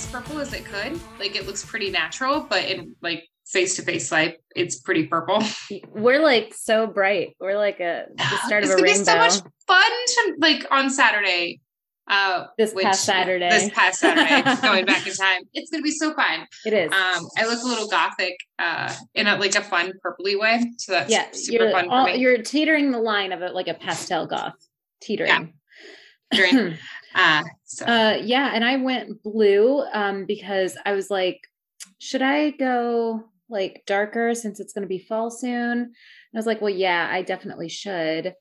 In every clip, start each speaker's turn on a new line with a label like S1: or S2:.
S1: as purple as it could. Like it looks pretty natural, but in like face to face light, it's pretty purple.
S2: We're like so bright. We're like a the start
S1: it's
S2: of a rainbow.
S1: It's gonna be so much fun to like on Saturday. Uh,
S2: This
S1: which-
S2: past Saturday.
S1: This past Saturday, going back in time. It's gonna be so fun.
S2: it is.
S1: Um, I look a little gothic, uh, in a like a fun purpley way. So that's
S2: yeah,
S1: super
S2: you're
S1: fun for
S2: all,
S1: me.
S2: you're teetering the line of it like a pastel goth. Teetering.
S1: During, uh, so
S2: Uh yeah, and I went blue um because I was like, should I go like darker since it's going to be fall soon? And I was like, well, yeah, I definitely should.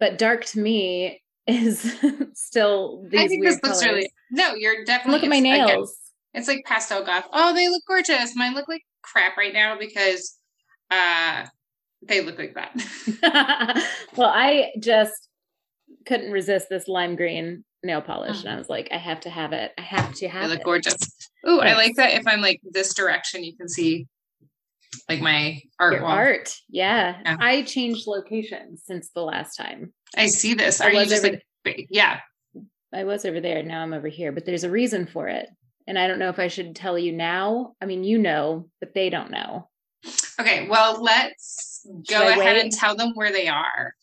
S2: But dark to me is still these
S1: I think
S2: weird
S1: this looks
S2: colors.
S1: really no. You're definitely
S2: Look at my
S1: it's- again,
S2: nails.
S1: it's like pastel goth. Oh, they look gorgeous. Mine look like crap right now because uh they look like that.
S2: well, I just couldn't resist this lime green nail polish, and I uh-huh. was like, I have to have it. I have to have
S1: look
S2: it.
S1: gorgeous. Ooh, I like that if I'm like this direction, you can see like my art
S2: art, yeah.
S1: Yeah.
S2: I changed locations since the last time.
S1: I see this. Are you just like ba- yeah.
S2: I was over there. Now I'm over here, but there's a reason for it. And I don't know if I should tell you now. I mean, you know, but they don't know.
S1: Okay, well let's go ahead
S2: wait?
S1: and tell them where they are.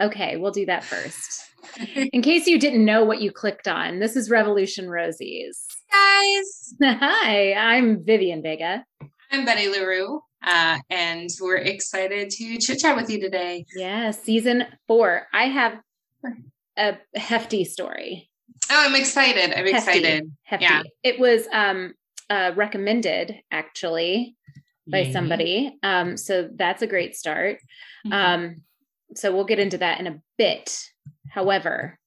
S2: Okay, we'll do that first. In case you didn't know what you clicked on, this is Revolution Rosie's.
S1: Guys,
S2: Hi, I'm Vivian Vega.
S1: I'm Betty LaRue, uh, and we're excited to chit chat with you today.
S2: Yeah, season four. I have a hefty story.
S1: Oh, I'm excited. I'm
S2: Hefty.
S1: excited.
S2: Hefty.
S1: Yeah.
S2: It was um uh recommended actually by
S1: Yay.
S2: somebody. Um, so that's a great start.
S1: Mhm.
S2: Um, so we'll get into that in a bit. However,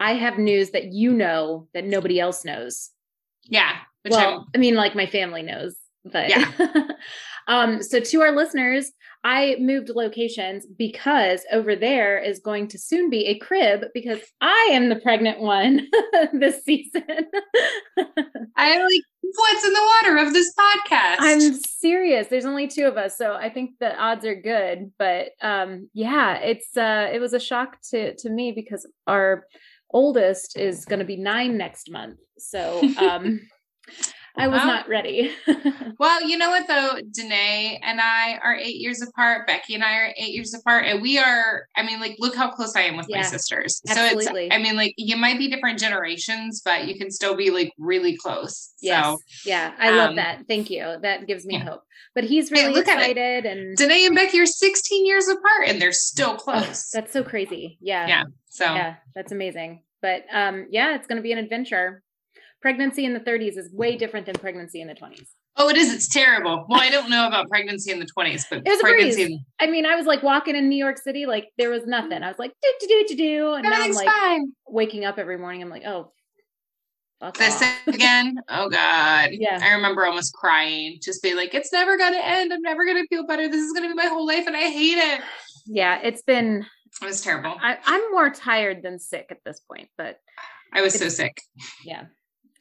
S2: I have news that you know that nobody else knows.
S1: yeah, which
S2: well, I mean, like my family knows, but
S1: Yeah.
S2: um, so to our listeners, I moved locations because over there is going to soon be a crib because I am the pregnant one this season.
S1: I'm, like, what's in the water of this podcast?
S2: I'm serious. There's only two of us, so I think the odds are good. But um, yeah, it's uh, it was a shock to to me because our oldest is going to be nine next month. So um, I was not ready.
S1: Well, you know what though, Danae and I are eight years apart. Becky and I are eight years apart, and we are. I mean, like, look how close I am with my sisters.
S2: absolutely.
S1: So it's. I mean, like, you might be different generations, but you can still be like really close.
S2: yes,
S1: So
S2: yeah, I love
S1: um,
S2: that. Thank you. That gives me
S1: yeah.
S2: hope. But he's
S1: Hey,
S2: really
S1: look
S2: excited, and
S1: Danae and Becky are 16 years apart, and they're still
S2: oh,
S1: close.
S2: that's so crazy. Yeah,
S1: Yeah. so
S2: yeah, that's amazing. But um, yeah, it's going to be an adventure. Pregnancy in the 30s is way mm-hmm. different than pregnancy in the 20s.
S1: oh, it is. It's terrible. Well, I don't know about pregnancy in the 20s, but
S2: It was a
S1: pregnancy.
S2: breeze. I mean, I was like walking in New York City, like there was nothing. I was like, do do do do do, and now I'm like
S1: fine.
S2: waking up every morning. I'm like, oh, fuck
S1: This
S2: off.
S1: again. Oh God.
S2: Yeah.
S1: I remember almost crying, just being like, it's never gonna end. I'm never gonna feel better. This is gonna be my whole life and I hate it.
S2: yeah, it's been.
S1: It was terrible.
S2: I, I'm more tired than sick at this point, but
S1: I was so sick.
S2: yeah.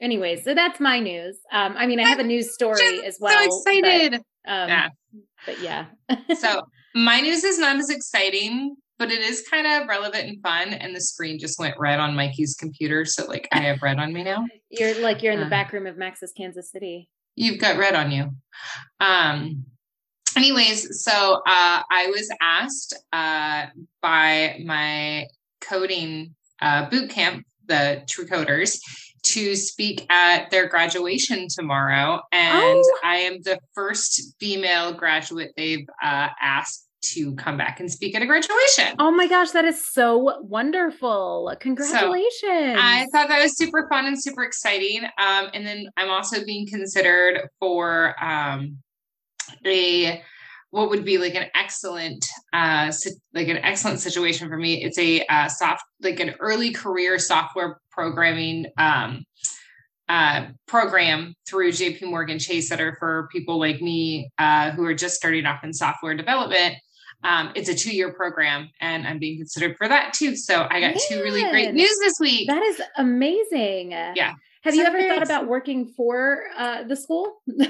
S2: Anyways, so that's my news. Um, I mean, I have a news story as well.
S1: so excited.
S2: But, um,
S1: Yeah.
S2: But yeah.
S1: so my news is not as exciting, but it is kind of relevant and fun. And the screen just went red on Mikey's computer. So like I have red on me now.
S2: You're like you're in the
S1: Uh,
S2: back room of Max's Kansas City.
S1: You've got red on you. Um anyways, so uh I was asked uh by my coding uh boot camp, the True Coders, to speak at their graduation tomorrow. And
S2: Oh.
S1: I am the first female graduate they've uh asked to come back and speak at a graduation.
S2: Oh my gosh, that is so wonderful! Congratulations.
S1: I thought that was super fun and super exciting. Um, and then I'm also being considered for um, a what would be like an excellent uh like an excellent situation for me. It's a uh soft like an early career software programming um uh program through JP Morgan Chase Center for people like me uh who are just starting off in software development um it's a two-year program and I'm being considered for that too so I got two really great news this week
S2: That is amazing.
S1: Yeah.
S2: Have you ever thought
S1: ex-
S2: about working for uh, the school? it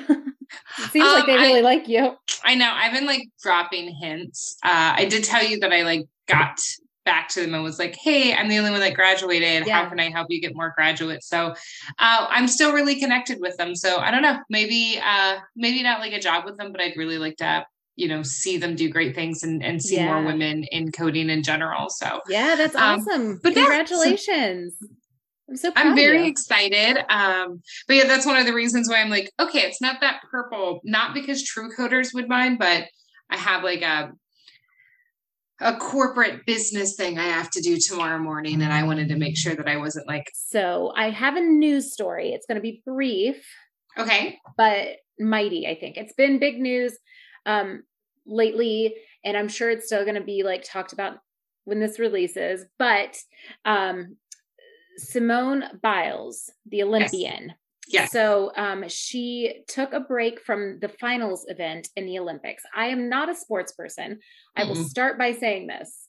S2: seems like
S1: Um,
S2: they
S1: I-
S2: really like you.
S1: I know. I've been like dropping hints. Uh, I did tell you that I like got back to them and was like, "Hey, I'm the only one that graduated.
S2: Yeah.
S1: How can I help you get more graduates?" So uh, I'm still really connected with them. So I don't know, maybe uh, maybe not like a job with them, but I'd really like to you know see them do great things and, and see more women in coding in general. So
S2: Yeah, that's
S1: Um,
S2: awesome.
S1: but yeah, so-
S2: Congratulations. I'm so proud
S1: I'm very excited. Um, but yeah, that's one of the reasons why I'm like, okay, it's not that purple, not because true coders would mind, but I have like a a corporate business thing I have to do tomorrow morning. And I wanted to make sure that I wasn't like,
S2: So I have a news story. It's going to be brief,
S1: okay,
S2: but mighty, I think. It's been big news um, lately, and I'm sure it's still going to be like talked about when this releases. But um, Simone Biles, the Olympian.
S1: Yes.
S2: So um, she took a break from the finals event in the Olympics. I am not a sports person. I will start by saying this.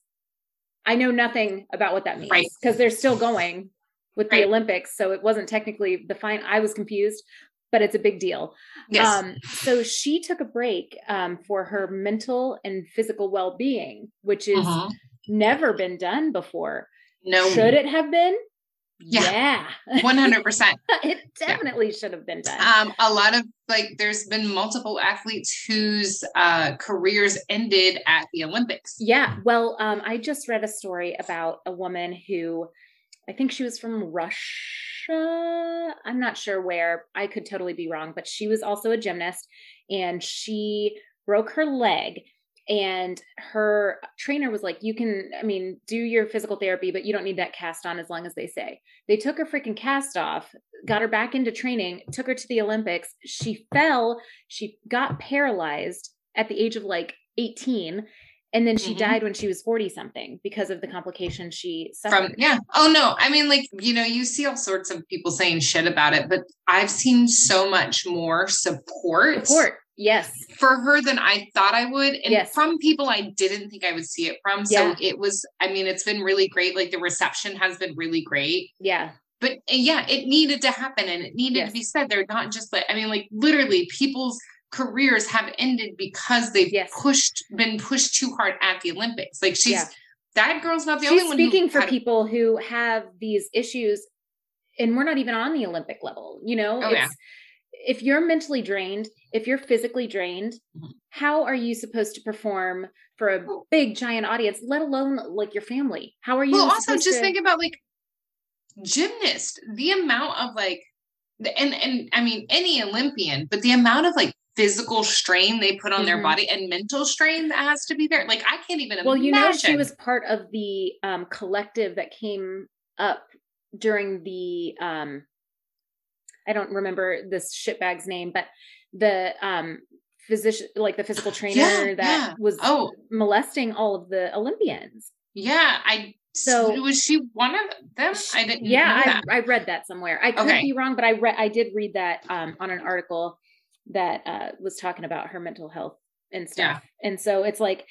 S2: I know nothing about what that means
S1: Right.
S2: because they're still going with the Olympics. So it wasn't technically the fine. I was confused, but it's a big deal.
S1: yes,
S2: Um, so she took a break um, for her mental and physical well being, which is
S1: Mhm.
S2: never been done before.
S1: no,
S2: Should it have been?
S1: Yeah.
S2: Yeah.
S1: 100%.
S2: it definitely should have been done.
S1: Um, a lot of like, there's been multiple athletes whose uh, careers ended at the Olympics.
S2: yeah. Well, um, I just read a story about a woman who I think she was from Russia. I'm not sure where. I could totally be wrong, but she was also a gymnast and she broke her leg. And her trainer was like, You can, I mean, do your physical therapy, but you don't need that cast on as long as they say. They took her freaking cast off, got her back into training, took her to the Olympics. She fell, she got paralyzed at the age of like 18 and then she
S1: Mhm.
S2: died when she was 40 something because of the complications she suffered.
S1: from yeah. Oh no. I mean like you know you see all sorts of people saying shit about it but i've seen so much more support,
S2: support. Yes.
S1: for her than i thought i would and
S2: Yes.
S1: from people i didn't think i would see it from. So
S2: Yeah.
S1: it was i mean it's been really great. Like the reception has been really great.
S2: Yeah.
S1: But uh, yeah it needed to happen and it needed
S2: Yes.
S1: to be said. They're not just like i mean like literally people's careers have ended because they've
S2: Yes.
S1: pushed been pushed too hard at the olympics like she's
S2: Yeah.
S1: that girl's not the
S2: she's
S1: only one
S2: speaking for people who have these issues and we're not even on the olympic level you know
S1: Oh, yeah.
S2: if you're mentally drained if you're physically drained
S1: Mhm.
S2: how are you supposed to perform for a big giant audience let alone like your family how are you
S1: well also just
S2: to-
S1: think about like gymnast the amount of like and and i mean any olympian but the amount of like physical strain they put on their
S2: Mhm.
S1: body and mental strain that has to be there like i can't even
S2: well you know she was part of the um, collective that came up during the um i don't remember this shitbag's name but the um physician like the physical trainer
S1: Yeah,
S2: that
S1: yeah.
S2: was
S1: oh
S2: molesting all of the olympians
S1: yeah i
S2: So-
S1: was she one of them i didn't
S2: yeah
S1: know that.
S2: I, I read that somewhere i could
S1: Okay.
S2: be wrong but i read i did read that um on an article that uh was talking about her mental health and stuff. And so it's like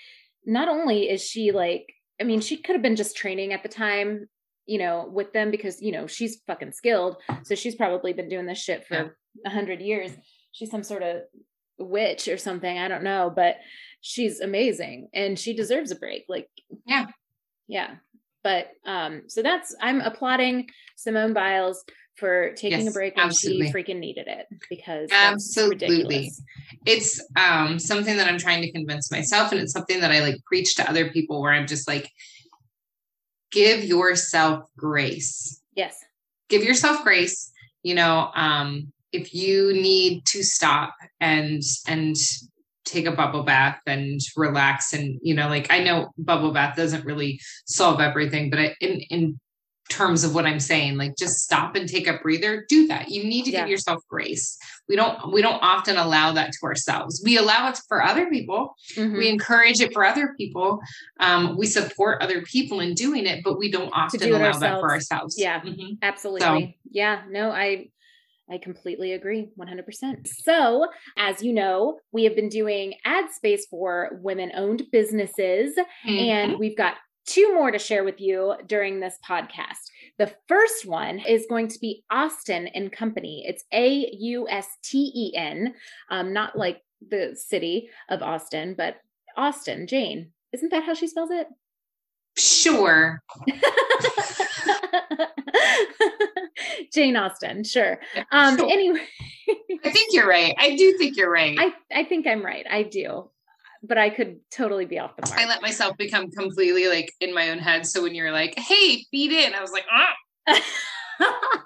S2: not only is she like i mean she could have been just training at the time you know with them because you know she's fucking skilled. So she's probably been doing this shit for a hundred years. She's some sort of witch or something. I don't know but she's amazing and she deserves a break. Like
S1: Yeah.
S2: yeah. But um so that's i'm applauding simone biles for taking a
S1: Yes,
S2: break when
S1: absolutely.
S2: she freaking needed it because
S1: Absolutely. it's um something that i'm trying to convince myself and it's something that i like preach to other people where i'm just like give yourself grace
S2: yes
S1: give yourself grace you know um if you need to stop and and take a bubble bath and relax and you know like i know bubble bath doesn't really solve everything but I, in in terms of what i'm saying like just stop and take a breather do that you need to
S2: Yeah.
S1: give yourself grace we don't we don't often allow that to ourselves we allow it for other people
S2: Mhm.
S1: we encourage it for other people um, we support other people in doing it but we don't often allow that for
S2: ourselves.
S1: ourselves
S2: Yeah.
S1: Mhm.
S2: Absolutely. Yeah, no, I I completely agree 100%. So, as you know, we have been doing ad space for women-owned businesses and we've got two more to share with you during this podcast. The first one is going to be Austen and Company. It's A U S T E N, um, not like the city of Austin, but Austen, Jane. Isn't that how she spells it?
S1: Sure.
S2: Jane Austen, sure. Um,
S1: Sure.
S2: anyway,
S1: I think you're right. I do think you're right. I,
S2: I I think I'm right. I do, but I could totally be off the mark.
S1: I let myself become completely like in my own head. So when you're like, "Hey, feed in," I was like, "Ah."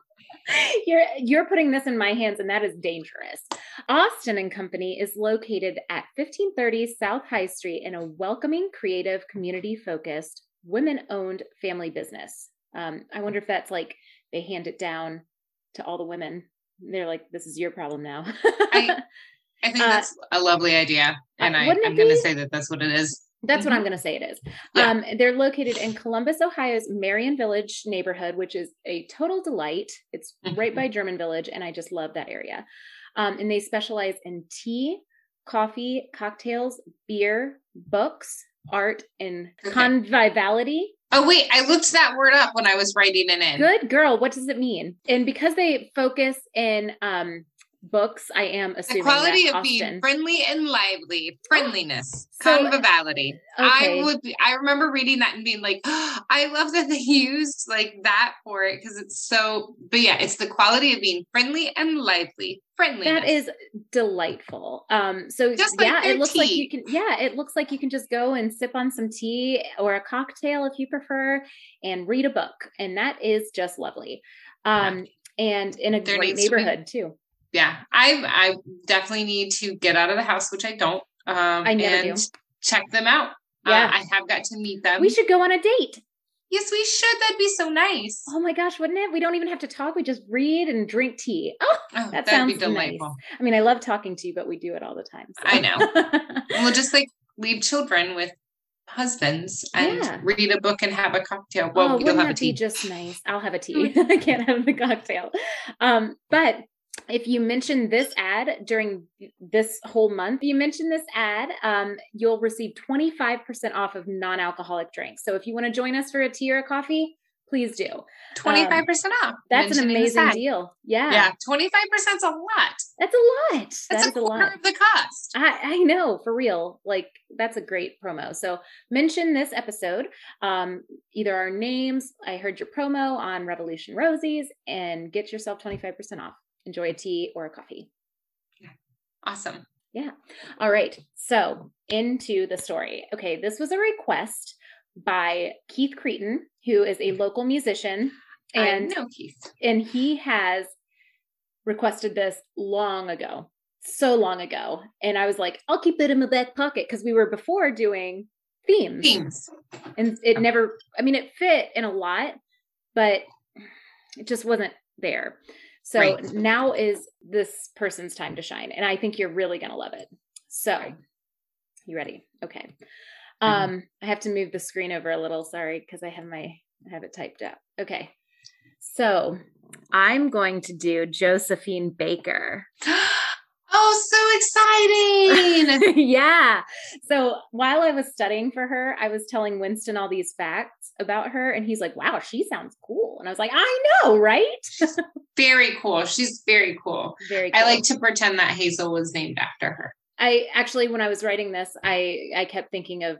S2: you're you're putting this in my hands and that is dangerous austen and company is located at 1530 south high street in a welcoming creative community focused women owned family business um, i wonder if that's like they hand it down to all the women they're like this is your problem now
S1: I- I think
S2: Uh,
S1: that's a lovely idea, and I, I'm going to say that that's what it is.
S2: That's what
S1: Mhm.
S2: I'm going to say it is.
S1: Yeah.
S2: Um, they're located in Columbus, Ohio's Merion Village neighborhood, which is a total delight. It's right
S1: Mhm.
S2: by German Village, and I just love that area. Um, and they specialize in tea, coffee, cocktails, beer, books, art, and
S1: Okay.
S2: conviviality.
S1: Oh wait, I looked that word up when I was writing it in.
S2: Good girl. What does it mean? And because they focus in um, books, I am assuming
S1: The
S2: quality
S1: of being friendly and lively, friendliness,
S2: So-
S1: conviviality.
S2: Okay.
S1: I would. I remember reading that and being like, I love that they used like that for it because it's so. But yeah, it's the quality of being friendly and lively. Friendly.
S2: That is delightful. Um, so
S1: Just like
S2: yeah, it looks like you can. Yeah, it looks like you can just go and sip on some tea or a cocktail if you prefer, and read a book, and that is just lovely. Um, and in a
S1: There
S2: great
S1: needs to be-
S2: neighborhood too.
S1: Yeah, I I definitely need to get out of the house, which I don't. Um,
S2: I never
S1: and
S2: do.
S1: check them out.
S2: Yeah.
S1: Uh, I have got to meet them.
S2: We should go on a date.
S1: Yes, we should. That'd be so nice.
S2: Oh my gosh, wouldn't it? We don't even have to talk. We just read and drink tea. Oh,
S1: Oh,
S2: that
S1: that'd be
S2: sounds
S1: delightful.
S2: I mean, I love talking to you, but we do it all the time. so.
S1: I know. We'll just like leave children with husbands and
S2: Yeah.
S1: read a book and have a cocktail.
S2: oh,
S1: you'll have a tea.
S2: just nice? I'll have a tea. I can't have the cocktail. Um, but if you mention this ad during this whole month, you mention this ad, um, you'll receive 25% off of non-alcoholic drinks. So if you want to join us for a tea or a coffee, please do.
S1: 25% off.
S2: That's an amazing deal. Yeah,
S1: Yeah, 25% is a lot.
S2: that's a lot.
S1: That's
S2: That
S1: a
S2: a lot.
S1: of the cost.
S2: I, I know for real. Like that's a great promo. So mention this episode, um, either our names. I heard your promo on Revolution Rosies, and get yourself twenty five percent off. Enjoy a tea or a coffee. Yeah.
S1: Awesome. Yeah.
S2: All right. So into the story. Okay, this was a request by Keith Cretan, who is a local musician, and
S1: I know, Keith.
S2: and he has requested this long ago so long ago and i was like i'll keep it in my back pocket because we were before doing themes
S1: Themes.
S2: and it never i mean it fit in a lot but it just wasn't there so
S1: Right.
S2: now is this person's time to shine and i think you're really going to love it so
S1: Right.
S2: you ready okay
S1: Mhm.
S2: um i have to move the screen over a little sorry because i have my i have it typed up okay so i'm going to do josephine baker
S1: oh, so exciting.
S2: yeah. So while I was studying for her, I was telling Winston all these facts about her, and he's like, wow, she sounds cool. And I was like, I know, right?
S1: very cool. She's very cool.
S2: Very
S1: I like to pretend that Hazel was named after her.
S2: I actually, when I was writing this, I I kept thinking of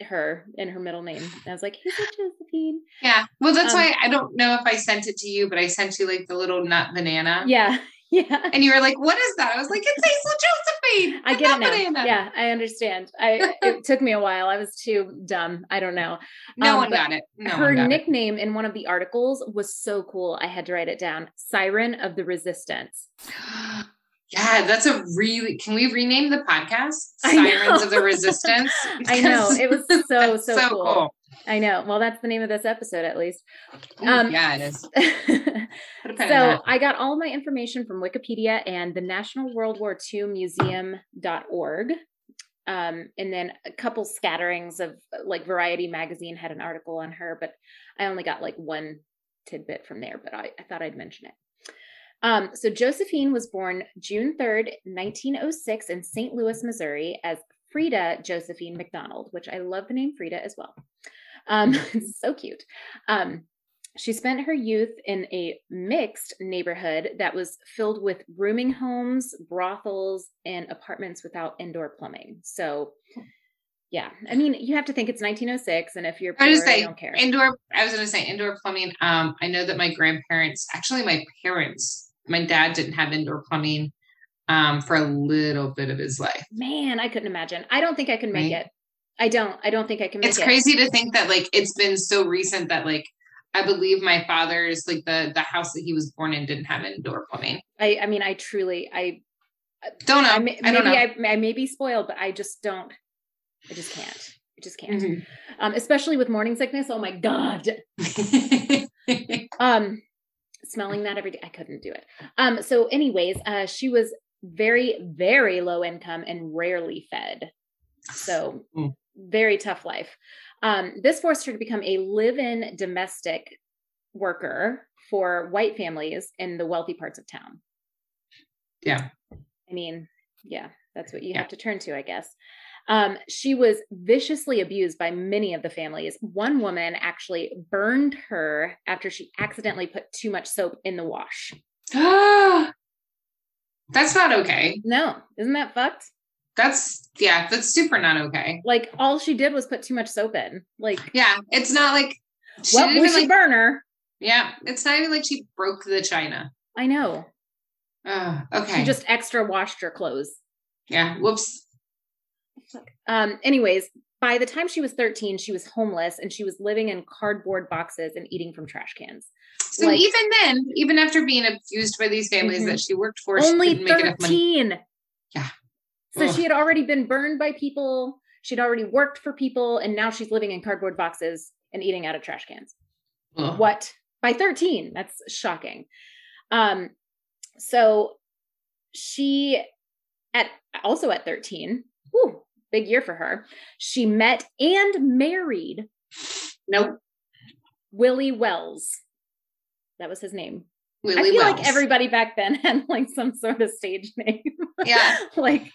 S2: her and her middle name. I was like, Hazel Josephine.
S1: Yeah. Well, that's
S2: Um,
S1: why I don't know if I sent it to you, but I sent you like the little nut banana.
S2: Yeah. Yeah.
S1: And you were like, what is that? I was like, it's Hazel Josephine.
S2: I get it now.
S1: banana.
S2: Yeah, I understand. I it took me a while. I was too dumb. I don't know.
S1: No
S2: Um,
S1: one got it. No
S2: her
S1: got it.
S2: nickname in one of the articles was so cool. I had to write it down. Siren of the Resistance.
S1: Yeah, that's a really. Can we rename the podcast "Sirens of the Resistance"?
S2: I know. It was so,
S1: That's
S2: so, cool. I know. Well, that's the name of this episode, at least. Um,
S1: yeah, it is.
S2: so
S1: Put a pin in that.
S2: I got all my information from Wikipedia and the National World War II Museum.org. Um, and then a couple scatterings of like Variety magazine had an article on her, but I only got like one tidbit from there, but I, I thought I'd mention it. Um, so Josephine was born June 3rd, 1906 in St. Louis, Missouri as Freda Josephine McDonald, which I love the name Frida as well. Um, it's so cute. Um, she spent her youth in a mixed neighborhood that was filled with rooming homes, brothels, and apartments without indoor plumbing. So Yeah. I mean, you have to think it's 1906, and if you're
S1: I
S2: poor,
S1: was
S2: they
S1: say
S2: don't care.
S1: indoor. I was going to say indoor plumbing. Um, I know that my grandparents, actually, my parents, my dad didn't have indoor plumbing, um, for a little bit of his life.
S2: Man, I couldn't imagine. I don't think I can make
S1: Right.
S2: it. I don't. I don't think I can make
S1: It's
S2: it.
S1: crazy to think that like it's been so recent that like I believe my father's like the the house that he was born in didn't have indoor plumbing.
S2: I. I mean, I truly. I.
S1: Don't know.
S2: I
S1: I, don't know.
S2: I, I may be spoiled, but I just don't. I just can't. I just can't.
S1: Mhm.
S2: Um, especially with morning sickness. Oh my god. um smelling that every day i couldn't do it um so anyways uh she was very very low income and rarely fed so
S1: Mm.
S2: Very tough life um this forced her to become a live-in domestic worker for white families in the wealthy parts of town
S1: yeah.
S2: i mean yeah that's what you
S1: Yeah.
S2: have to turn to i guess um, she was viciously abused by many of the families. One woman actually burned her after she accidentally put too much soap in the wash.
S1: That's not okay.
S2: No, isn't that fucked?
S1: That's yeah, that's super not okay.
S2: Like all she did was put too much soap in. Like,
S1: Yeah, it's not like she
S2: well,
S1: didn't even like
S2: burn her.
S1: yeah, it's not even like she broke the china.
S2: I know.
S1: Uh, okay.
S2: She just extra washed her clothes.
S1: yeah. Whoops.
S2: Um, anyways, by the time she was 13, she was homeless and she was living in cardboard boxes and eating from trash cans.
S1: So
S2: Like-
S1: even then, even after being abused by these families
S2: Mhm.
S1: that she worked for, she
S2: Only
S1: couldn't make enough money.
S2: 13.
S1: Yeah.
S2: So
S1: Ugh.
S2: she had already been burned by people. She'd already worked for people, and now she's living in cardboard boxes and eating out of trash cans.
S1: Ugh.
S2: What? By 13. That's shocking. Um, so she at also at 13, whew, big year for her. She met and married
S1: Nope.
S2: Willie Wells. That was his name. I
S1: Willie
S2: feel like everybody back then had like some sort of stage name.
S1: Yeah.
S2: like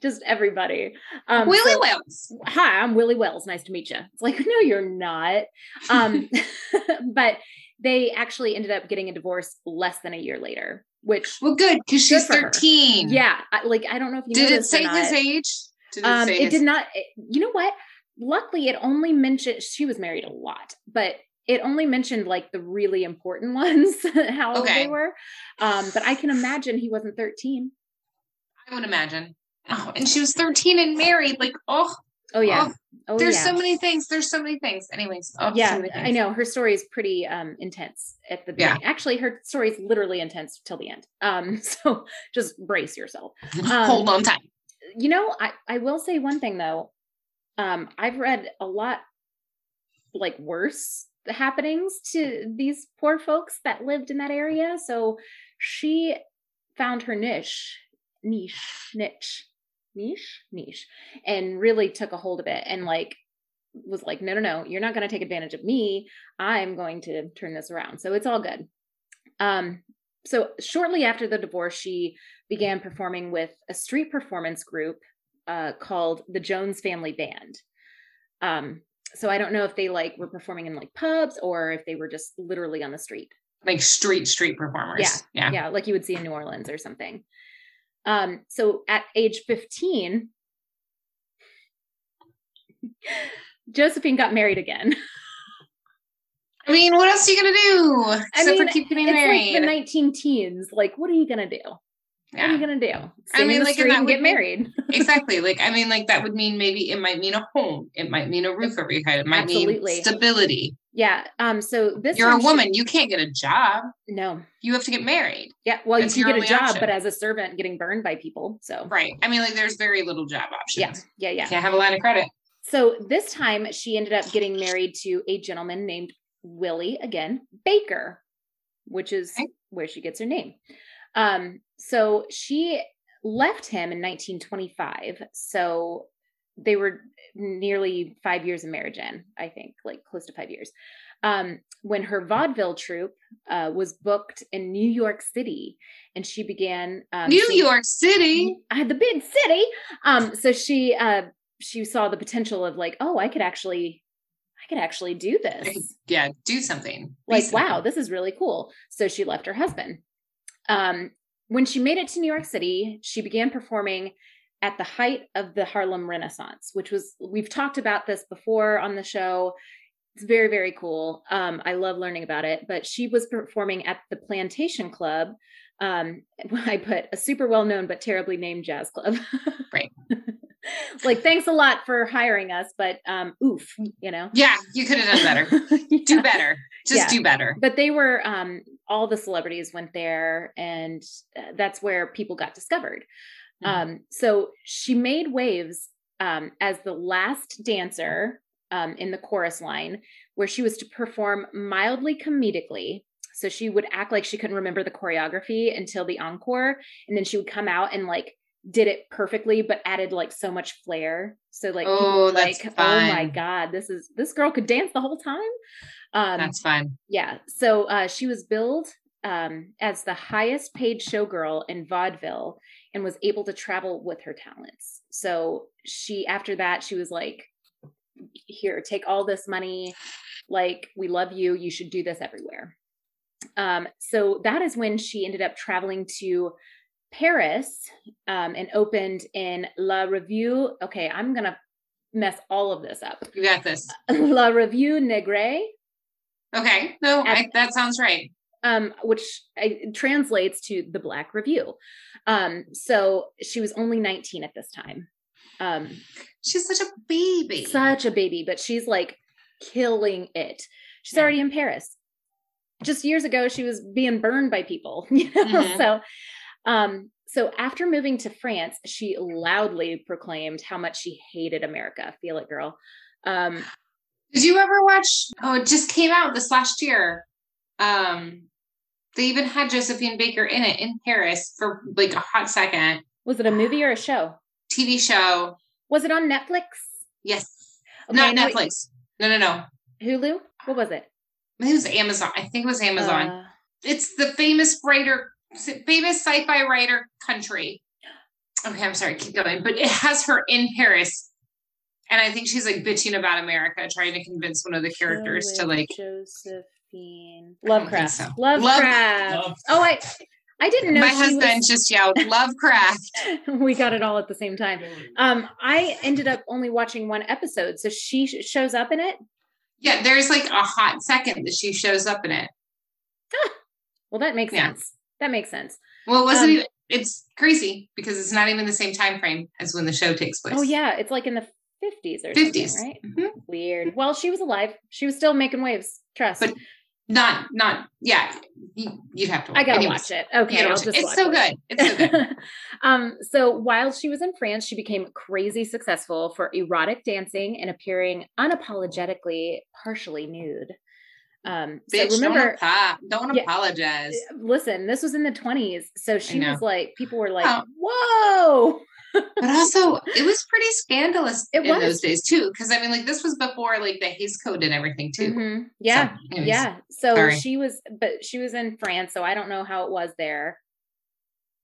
S2: just everybody. Um,
S1: Willie
S2: so-
S1: Wells.
S2: hi, I'm Willie Wells. Nice to meet you. It's like, no, you're not. Um, but they actually ended up getting a divorce less than a year later, which,
S1: Well, good because she's
S2: for her.
S1: 13.
S2: yeah, I, like, I don't know if you
S1: Did it say his age? Did it
S2: Um, it
S1: his-
S2: did not, it- you know what? Luckily, it only mentioned she was married a lot, but it only mentioned like the really important ones, how old
S1: Okay.
S2: they were. Um, but I can imagine he wasn't 13.
S1: I would imagine. Oh, and she was 13 and married. Like, oh,
S2: Oh, yeah.
S1: oh,
S2: Oh,
S1: there's
S2: yeah.
S1: so many things. There's so many things. Anyways, oh, so
S2: yeah,
S1: many
S2: I know her story is pretty um intense at the
S1: Yeah.
S2: beginning. Actually, her story is literally intense till the end. Um, so just brace yourself. Um,
S1: Hold on tight.
S2: You know, I I will say one thing though. Um, I've read a lot like worse happenings to these poor folks that lived in that area. So she found her niche, niche, niche, niche, niche, and really took a hold of it and like was like, no, no, no, you're not going to take advantage of me. I'm going to turn this around. So it's all good. Um, so shortly after the divorce, she began performing with a street performance group uh, called the Jones Family Band. Um, so I don't know if they like were performing in like pubs or if they were just literally on the street.
S1: Like street, street performers.
S2: Yeah.
S1: Yeah.
S2: Yeah, like you would see in New Orleans or something. Um, so at age 15, Josephine got married again.
S1: I mean, what else are you going to do? Except
S2: mean,
S1: for keep getting married.
S2: like the 19 teens. Like, what are you gonna do? What are you
S1: yeah.
S2: gonna do?
S1: I mean,
S2: in the
S1: like, and
S2: street and get
S1: be-
S2: married.
S1: exactly. Like, I mean, like that would mean maybe it might mean a home. It might mean a roof over your head. It might
S2: Absolutely.
S1: mean stability.
S2: Yeah. Um. So this
S1: You're a
S2: time she-
S1: woman. You can't get a job.
S2: no.
S1: You have to get married.
S2: Yeah. Well,
S1: That's
S2: you can get a job,
S1: option.
S2: but as a servant, getting burned by people. So
S1: Right. I mean, like there's very little job options.
S2: yeah,
S1: options.
S2: yeah, yeah.
S1: Can't have a line of credit.
S2: So this time she ended up getting married to a gentleman named Willie again Baker, which is
S1: Okay.
S2: where she gets her name. Um, so she left him in 1925. So they were nearly five years of marriage in, I think, like close to five years. Um, when her vaudeville troupe uh, was booked in New York City, and she began um,
S1: New
S2: sing-
S1: York City.
S2: uh, the big city. Um, so she uh she saw the potential of like, oh, I could actually I could actually do this.
S1: yeah, do something.
S2: Like,
S1: something.
S2: wow, this is really cool. So she left her husband. Um, when she made it to New York City, she began performing at the height of the Harlem Renaissance, which was we've talked about this before on the show. It's very very cool. Um, I love learning about it. But she was performing at the Plantation Club. Um, I put a super well known but terribly named jazz club.
S1: Right.
S2: Like thanks a lot for hiring us, but um, oof, you know.
S1: Yeah, you could have done better.
S2: Yeah.
S1: Do better. Just
S2: Yeah.
S1: do better.
S2: But they were um, all the celebrities went there, and uh, that's where people got discovered.
S1: Mhm.
S2: Um, so she made waves um, as the last dancer um, in the chorus line, where she was to perform mildly comedically. So she would act like she couldn't remember the choreography until the encore, and then she would come out and like did it perfectly, but added like so much flair. So like,
S1: Oh,
S2: like, oh my god, this is this girl could dance the whole time. Um,
S1: That's fine
S2: yeah. So uh, she was billed um, as the highest paid showgirl in vaudeville and was able to travel with her talents. So she, after that, she was like, here, take all this money. Like, we love you. You should do this everywhere. Um, so that is when she ended up traveling to Paris um, and opened in La Revue. Okay, I'm going to mess all of this up.
S1: You got this.
S2: La Revue Negre.
S1: Okay. No, I, that sounds right.
S2: um, which I, translates to the Black Review. Um, so she was only 19 at this time. Um,
S1: She's such a baby.
S2: such a baby, but she's like killing it. She's
S1: Yeah.
S2: already in Paris. Just years ago, she was being burned by people. You know?
S1: Mhm.
S2: So, um, so after moving to France, she loudly proclaimed how much she hated America. Feel it, girl. Um,
S1: Did you ever watch? Oh, it just came out this last year. Um, they even had Josephine Baker in it in Paris for like a hot second.
S2: was it a movie or a show?
S1: TV show.
S2: Was it on Netflix?
S1: Yes.
S2: Okay,
S1: Not
S2: no, wait,
S1: Netflix. No, no, no.
S2: Hulu? What was it?
S1: It was Amazon. I think it was Amazon.
S2: Uh,
S1: it's the famous writer, famous sci-fi writer country. Okay, I'm sorry, keep going. But it has her in Paris. And I think she's like bitching about America, trying to convince one of the characters to like
S2: Josephine
S1: I don't think
S2: Lovecraft.
S1: so.
S2: Lovecraft.
S3: Love-
S2: Oh, I I didn't know
S1: my
S2: she
S1: husband just yelled Lovecraft.
S2: we got it all at the same time. Um, I ended up only watching one episode, so she sh- shows up in it.
S1: Yeah, there's like a hot second that she shows up in it.
S2: Well, that makes
S1: Yeah.
S2: sense. That makes sense.
S1: Well, it wasn't
S2: Um,
S1: even it's crazy because it's not even the same time frame as when the show takes place.
S2: Oh yeah, it's like in the fifties or
S1: 50s.
S2: something, right?
S1: Mhm.
S2: Weird. Well, she was alive. She was still making waves. Trust.
S1: But Not not yeah. You, you'd have to
S2: I gotta
S1: anyways,
S2: watch it. Okay, I'll
S1: watch it. It's
S2: watch
S1: so good. It's so good.
S2: um, so while she was in France, she became crazy successful for erotic dancing and appearing unapologetically partially nude. Um, so
S1: Bitch,
S2: remember,
S1: don't, apo- don't
S2: Yeah.
S1: apologize.
S2: listen, this was in the 20s. So she was like, people were like,
S1: Oh.
S2: whoa.
S1: But also, it was pretty scandalous
S2: It
S1: in
S2: was.
S1: those days too. Because I mean, like this was before like the Hays Code and everything too.
S2: Mhm. Yeah.
S1: So,
S2: yeah. So
S1: Sorry.
S2: she was, but she was in France. So I don't know how it was there.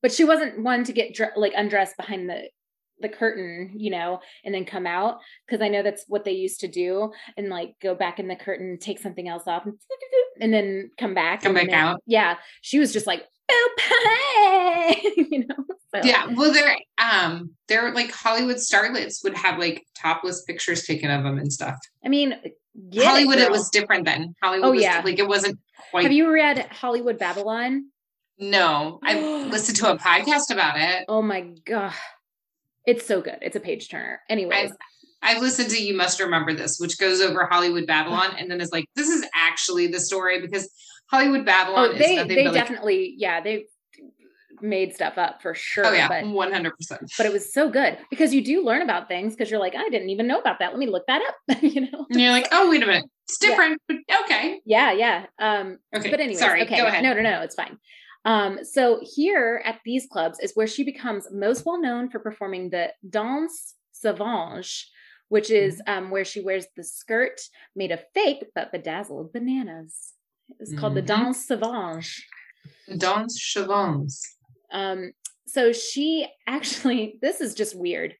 S2: But she wasn't one to get dr- like undressed behind the the curtain, you know, and then come out because I know that's what they used to do and like go back in the curtain, take something else off, and, and then come back.
S1: Come back
S2: then-
S1: out.
S2: Yeah, she was just like, "Boop, hey," you know. So,
S1: Yeah, well, they're um, they're like Hollywood starlets would have like topless pictures taken of them and stuff.
S2: I mean,
S1: Hollywood, it,
S2: girl.
S1: was different then. Hollywood,
S2: Oh,
S1: was,
S2: yeah.
S1: like it wasn't quite.
S2: Have you read Hollywood Babylon?
S1: no, I listened to a podcast about it.
S2: Oh my god, it's so good. It's a page turner. Anyways,
S1: I've listened to You Must Remember This, which goes over Hollywood Babylon, and then is like, this is actually the story because Hollywood Babylon
S2: oh,
S1: is
S2: they they
S1: but like,
S2: definitely yeah they made stuff up for sure.
S1: oh yeah,
S2: but
S1: one hundred percent.
S2: but it was so good because you do learn about things because you're like I didn't even know about that. Let me look that up. you know.
S1: And you're like, oh wait a minute, it's
S2: Yeah.
S1: different, but okay,
S2: Yeah, yeah. Um,
S1: okay.
S2: but anyways,
S1: sorry,
S2: okay.
S1: go ahead.
S2: No, no, no, it's fine. Um, so here at these clubs is where she becomes most well known for performing the danse sauvage, which is
S1: Mm-hmm.
S2: um, where she wears the skirt made of fake but bedazzled bananas. It's called the
S1: Mhm.
S2: danse sauvage.
S1: Danse sauvage.
S2: Um, so she actually, this is just weird.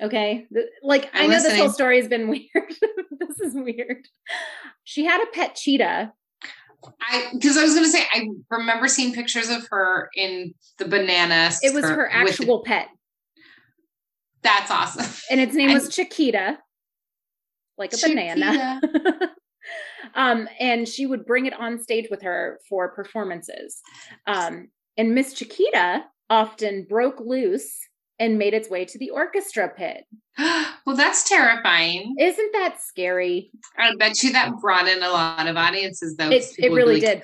S2: Okay. Like, i
S1: I'm
S2: know this whole story has been weird. this is weird. She had a pet cheetah.
S1: I because I was gonna say I remember seeing pictures of her in the banana.
S2: It was her
S1: with
S2: actual pet.
S1: That's awesome.
S2: And its name
S1: I-
S2: was Chiquita, like a banana. um, and she would bring it on stage with her for performances. Um, and Miss Chiquita often broke loose and made its way to the orchestra pit.
S1: well, that's terrifying.
S2: Isn't that scary?
S1: I bet you that brought in a lot of audiences, though.
S2: It, it
S1: people would be
S2: really
S1: like,
S2: did.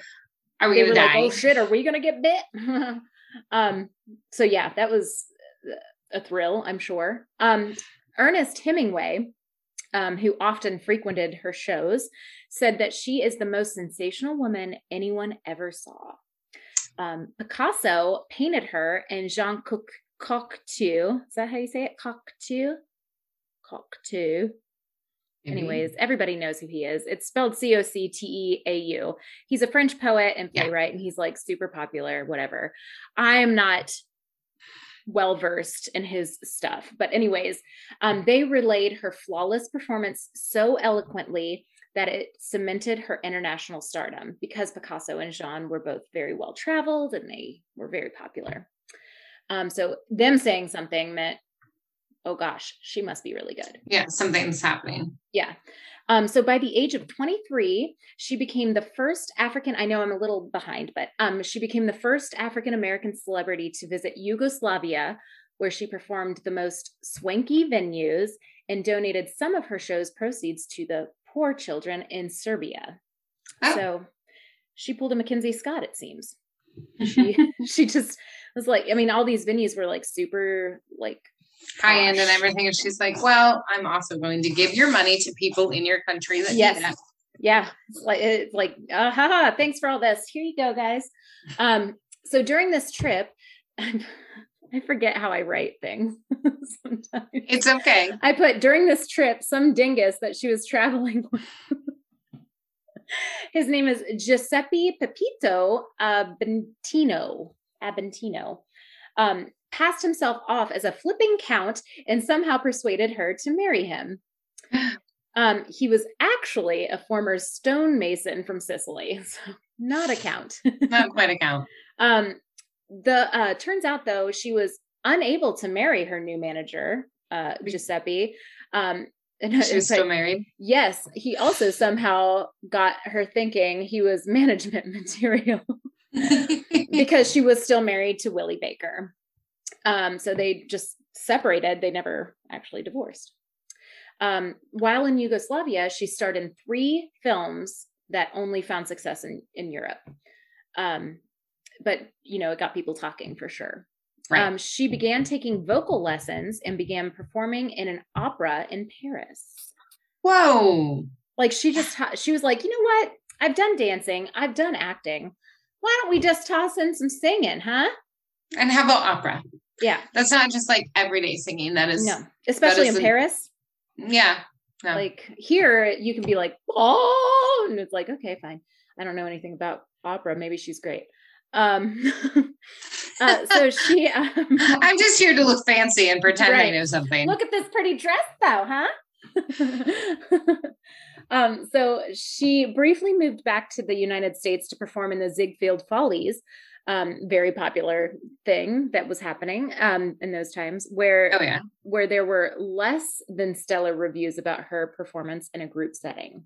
S1: Are we gonna
S2: were
S1: die?
S2: like, "Oh shit, are we gonna get bit?" um, so yeah, that was a thrill, I'm sure. Um, Ernest Hemingway, um, who often frequented her shows, said that she is the most sensational woman anyone ever saw. Um, Picasso painted her, and Jean Coc- Cocteau, is that how you say it? Cocteau, Cocteau.
S1: Maybe.
S2: Anyways, everybody knows who he is. It's spelled C O C T E A U. He's a French poet and
S1: Yeah.
S2: playwright, and he's like super popular, whatever. I'm not well versed in his stuff. But, anyways, um, they relayed her flawless performance so eloquently that it cemented her international stardom because Picasso and Jean were both very well traveled and they were very popular. Um, so, them saying something meant, oh gosh, she must be really good.
S1: yeah, something's happening.
S2: Yeah. Um, so by the age of 23, she became the first African, I know I'm a little behind, but um, she became the first African American celebrity to visit Yugoslavia, where she performed the most swanky venues and donated some of her show's proceeds to the poor children in Serbia.
S1: Oh.
S2: So she pulled a Mackenzie Scott, it seems. She she just was like, I mean, all these venues were like super like
S1: High end and everything. And she's like, Well, I'm also going to give your money to people in your country that
S2: Yes.
S1: that.
S2: yeah it's like it's like uh, haha thanks for all this here you go guys um so during this trip i forget how i write things sometimes
S1: It's okay.
S2: i put during this trip some dingus that she was traveling with his name is giuseppe pepito abentino abentino um passed himself off as a flipping count and somehow persuaded her to marry him um, he was actually a former stonemason from Sicily, so not a count.
S1: Not quite a count.
S2: um, the uh, turns out though she was unable to marry her new manager, uh, Giuseppe. Um, and it
S1: She's
S2: was
S1: still
S2: like-
S1: married.
S2: yes, he also somehow got her thinking he was management material because she was still married to Willie Baker. Um, so they just separated. They never actually divorced. Um, while in Yugoslavia, she starred in three films that only found success in, in Europe. Um, but, you know, it got people talking for sure.
S1: right.
S2: Um, she began taking vocal lessons and began performing in an opera in Paris.
S1: Whoa.
S2: Like she just, she was like, you know what? I've done dancing, I've done acting. Why don't we just toss in some singing, huh?
S1: And how about opera?
S2: Yeah,
S1: That's not just like everyday singing. That is
S2: no, especially
S1: is
S2: in
S1: an-
S2: Paris.
S1: yeah. No.
S2: Like here, you can be like, oh, and it's like, okay, fine. I don't know anything about opera. Maybe she's great. Um, uh, so she, um,
S1: I'm just here to look fancy and pretend I know something.
S2: look at this pretty dress, though, huh? um, so she briefly moved back to the United States to perform in the Ziegfeld Follies, um, very popular thing that was happening um, in those times, where
S1: oh yeah.
S2: where there were less than stellar reviews about her performance in a group setting.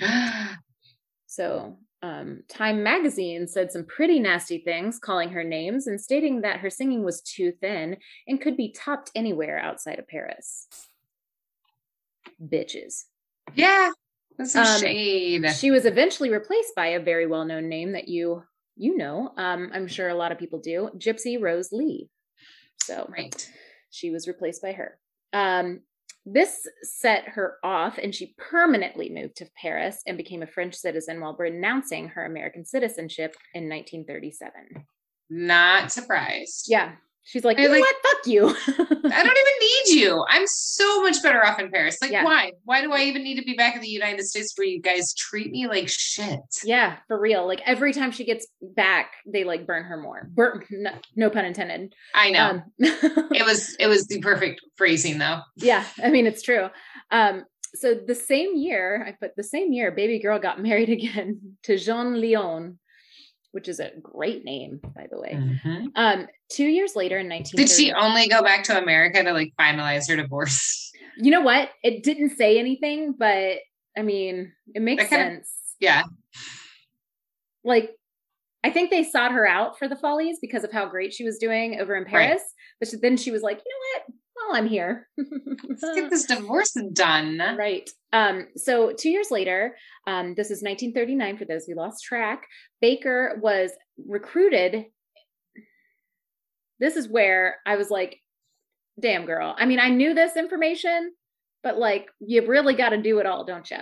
S2: So, um, Time magazine said some pretty nasty things, calling her names and stating that her singing was too thin and could be topped anywhere outside of Paris. Bitches.
S1: yeah.
S2: Um,
S1: shade.
S2: She was eventually replaced by a very well known name that you you know. Um, I'm sure a lot of people do. Gypsy Rose Lee. So
S1: right.
S2: she was replaced by her. Um, this set her off, and she permanently moved to Paris and became a French citizen while renouncing her American citizenship in 1937.
S1: Not surprised.
S2: Yeah, she's like, you
S1: like-
S2: what? Fuck you.
S1: I don't even need you. I'm so much better off in Paris. Like,
S2: Yeah.
S1: why? Why do I even need to be back in the United States where you guys treat me like shit?
S2: yeah, for real. Like every time she gets back, they like burn her more. Burn, no, no pun intended.
S1: I know.
S2: Um,
S1: it was it was the perfect phrasing though.
S2: yeah, I mean it's true. Um, so the same year, I put the same year, baby girl got married again to Jean Lion, which is a great name, by the way.
S1: Mhm.
S2: Um, two years later in 1930,
S1: Did she only go back to America to like finalize her divorce?
S2: you know what? It didn't say anything, but I mean, it makes
S1: That kind of-
S2: sense.
S1: Yeah.
S2: Like, I think they sought her out for the Follies because of how great she was doing over in
S1: Right.
S2: Paris. But she- then she was like, you know what? While I'm here,
S1: Let's get this divorce done.
S2: Right. Um, so two years later, um, this is 1939 for those who lost track, Baker was recruited. This is where I was like, damn girl. I mean, I knew this information, but like you've really got to do it all, don't you?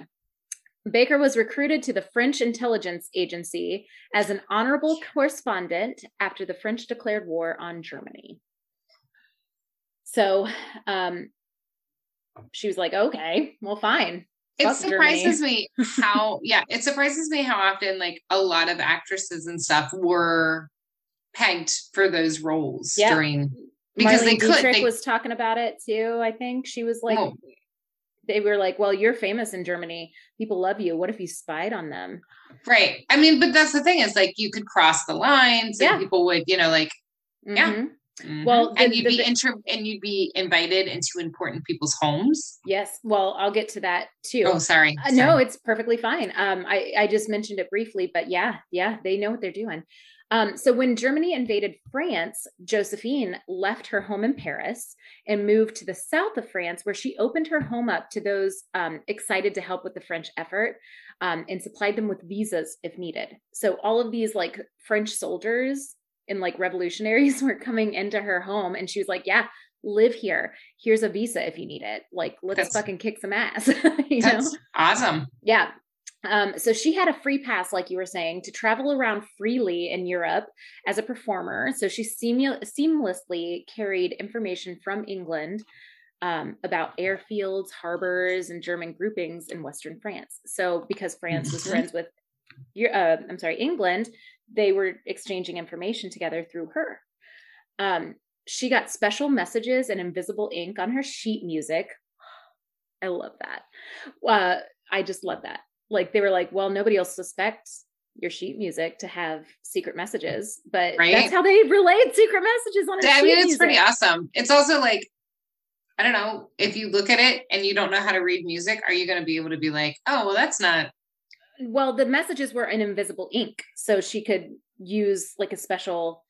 S2: Baker was recruited to the French intelligence agency as an honorable correspondent after the French declared war on Germany. So, um, she was like, okay, well, fine.
S1: It surprises me how, yeah, it surprises me how often like a lot of actresses and stuff were pegged for those roles
S2: Yeah.
S1: during because they
S2: Marlene
S1: could.
S2: Dietrich
S1: They,
S2: was talking about it too. I think she was like,
S1: Oh.
S2: they were like, well, you're famous in Germany. People love you. What if you spied on them?
S1: right. I mean, but that's the thing is like you could cross the lines and people would, you know, like, Yeah.
S2: Mhm.
S1: mhm.
S2: Well,
S1: and you'd
S2: the-
S1: be inter and you'd be invited into important people's homes.
S2: Yes. Well, I'll get to that too.
S1: Oh, sorry.
S2: Uh, no, it's perfectly fine. Um, I, I just mentioned it briefly, but yeah, yeah, they know what they're doing. Um, so when Germany invaded France, Josephine left her home in Paris and moved to the south of France, where she opened her home up to those um, excited to help with the French effort um, and supplied them with visas if needed. So all of these like French soldiers and like revolutionaries were coming into her home, and she was like, "Yeah, live here. Here's a visa if you need it. Like, let's
S1: That's-
S2: fucking kick some ass." you know?
S1: Awesome.
S2: Yeah. Um, so she had a free pass, like you were saying, to travel around freely in Europe as a performer. So she seamle- seamlessly carried information from England um, about airfields, harbors, and German groupings in Western France. So because France was
S1: Mhm.
S2: friends with, uh, I'm sorry, England, they were exchanging information together through her. Um, she got special messages and invisible ink on her sheet music. I love that. Uh, I just love that. Like they were like, well, nobody else suspects your sheet music to have secret messages, but
S1: Right.
S2: that's how they relayed secret messages on. Her
S1: I mean, it's
S2: music.
S1: pretty awesome. It's also like, I don't know, if you look at it and you don't know how to read music, are you going to be able to be like, oh, well, that's not,
S2: Well, the messages were in invisible ink, so she could use like a special,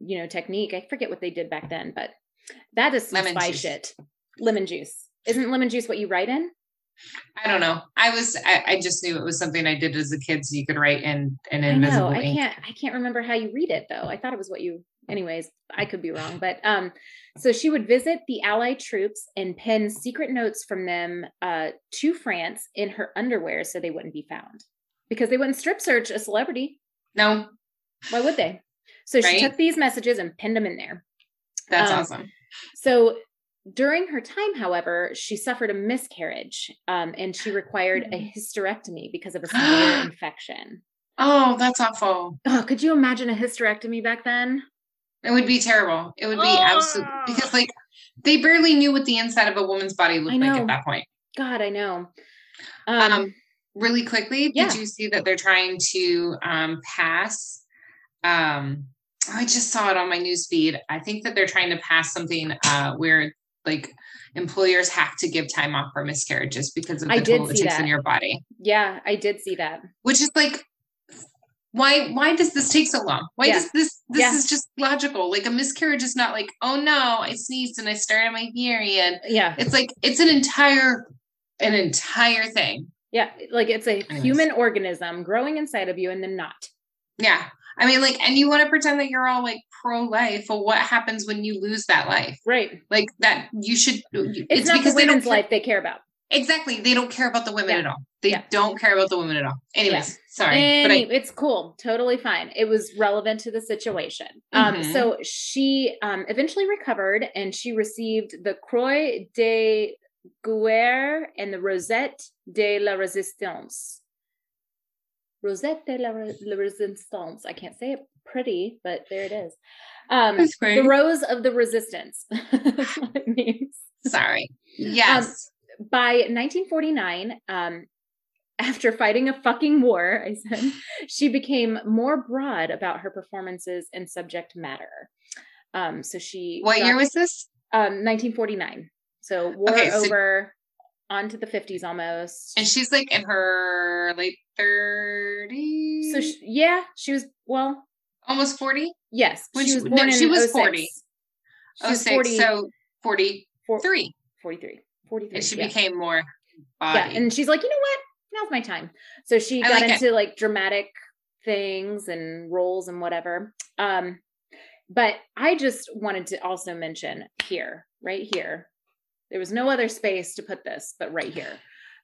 S2: you know, technique. I forget what they did back then, but that is some
S1: Lemon
S2: spy
S1: juice.
S2: shit. Lemon juice isn't lemon juice what you write in?
S1: I don't know. I was, I, I just knew it was something I did as a kid so you could write in an
S2: I
S1: invisible
S2: know. I
S1: ink.
S2: can't. I can't remember how you read it though. I thought it was what you. Anyways, I could be wrong, but um, so she would visit the Allied troops and pen secret notes from them uh to France in her underwear so they wouldn't be found because they wouldn't strip search a celebrity.
S1: No,
S2: Why would they? So she took these messages and pinned them in there.
S1: that's
S2: Um,
S1: awesome.
S2: So during her time, however, she suffered a miscarriage um, and she required a hysterectomy because of a severe infection.
S1: Oh, that's awful.
S2: Oh, could you imagine a hysterectomy back then?
S1: It would be terrible. It would be
S2: Oh.
S1: absolute because like they barely knew what the inside of a woman's body looked like at that point.
S2: God, I know. Um,
S1: Um, really quickly,
S2: yeah.
S1: did you see that they're trying to um, pass? Um, I just saw it on my news feed. I think that they're trying to pass something uh, where like employers have to give time off for miscarriages because of the
S2: I
S1: toll it takes in
S2: that.
S1: your body.
S2: yeah, I did see that.
S1: Which is like, why? Why does this take so long? Why
S2: Yeah.
S1: does this? This
S2: Yeah.
S1: is just logical. Like a miscarriage is not like, oh no, I sneezed and I started my period.
S2: Yeah,
S1: It's like it's an entire, an entire thing.
S2: yeah, like it's a human organism growing inside of you and then not.
S1: Yeah. I mean, like, and you want to pretend that you're all like pro life. Well, what happens when you lose that life?
S2: Right.
S1: Like that, you should.
S2: It's,
S1: It's,
S2: not
S1: because
S2: the
S1: they don't
S2: women's
S1: care-
S2: life they care about.
S1: Exactly. They don't care about the women
S2: Yeah.
S1: at all. They
S2: Yeah.
S1: don't care about the women at all. Anyways, sorry,
S2: Any-
S1: but I,
S2: it's cool, totally fine. It was relevant to the situation. Um,
S1: Mhm.
S2: so she um, eventually recovered, and she received the Croix de Guerre and the Rosette de la Resistance. Rosette de la, Re- la Resistance. I can't say it pretty, but there it is. Um,
S1: That's great.
S2: the Rose of the Resistance. That's what it means.
S1: sorry. Yes.
S2: By 1949, um, after fighting a fucking war, I said, she became more broad about her performances and subject matter. Um, so she.
S1: What got, year was this?
S2: Um, 1949. So war okay, so, over onto the 50s almost.
S1: And she's like in her late 30s.
S2: So she, yeah, she was well
S1: almost 40.
S2: Yes,
S1: when she was born no, she was 40. She was 40, so 43. 43.
S2: 43.
S1: And she
S2: yeah.
S1: became more body.
S2: Yeah, and she's like, you know what? Now's my time. So she I got like into it. like dramatic things and roles and whatever. Um, but I just wanted to also mention here, right here, there was no other space to put this, but right here.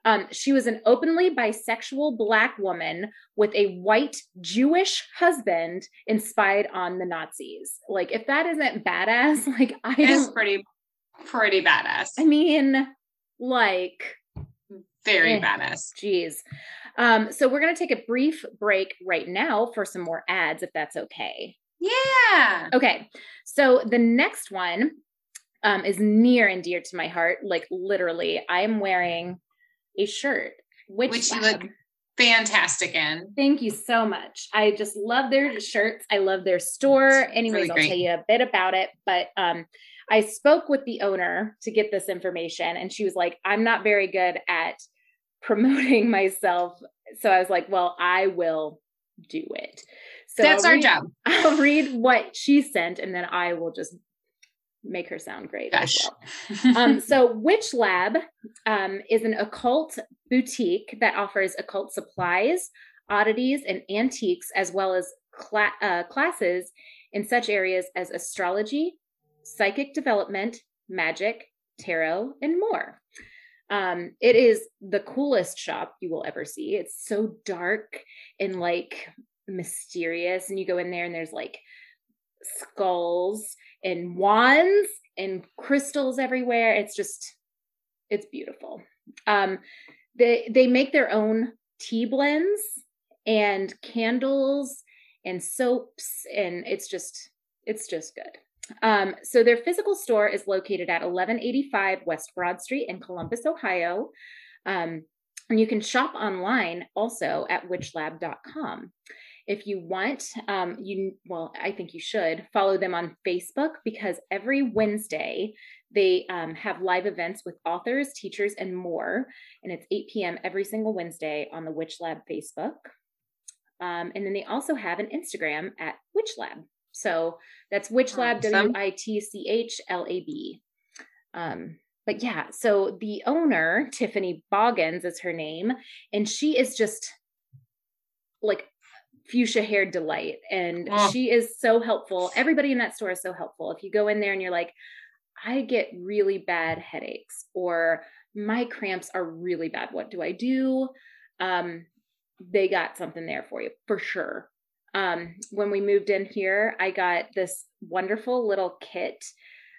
S2: Um, she was an openly bisexual black woman with a white Jewish husband inspired on the Nazis. Like, if that isn't badass, like I
S1: it's pretty, pretty badass.
S2: I mean, like
S1: very eh, badass.
S2: Jeez. Um, so we're gonna take a brief break right now for some more ads, if that's okay.
S1: Yeah.
S2: Okay. So the next one um, is near and dear to my heart. Like literally, I am wearing a shirt, which,
S1: which you look fantastic in.
S2: Thank you so much. I just love their shirts. I love their store. Anyways, really I'll tell you a bit about it. But um, I spoke with the owner to get this information, and she was like, I'm not very good at promoting myself. So I was like, well, I will do it. So
S1: that's
S2: I'll
S1: our
S2: read,
S1: job.
S2: I'll read what she sent and then I will just make her sound great Gosh. well. um, so Witch Lab um, is an occult boutique that offers occult supplies, oddities, and antiques, as well as cl- uh, classes in such areas as astrology, psychic development, magic, tarot, and more. Um, it is the coolest shop you will ever see. It's so dark and like mysterious and you go in there and there's like skulls and wands and crystals everywhere it's just it's beautiful um they they make their own tea blends and candles and soaps and it's just it's just good um so their physical store is located at 1185 west broad street in columbus ohio. Um and you can shop online also at witchlab.com if you want um, you well i think you should follow them on facebook because every wednesday they um, have live events with authors teachers and more. And it's 8 p.m every single wednesday on the witch lab facebook. Um, and then they also have an instagram at witch lab so that's witch lab w-i-t-c-h-l-a-b um, but yeah so the owner tiffany boggins is her name and she is just like fuchsia haired delight and oh. she is so helpful. Everybody in that store is so helpful. If you go in there and you're like i get really bad headaches or my cramps are really bad. What do i do? Um, they got something there for you for sure um, when we moved in here i got this wonderful little kit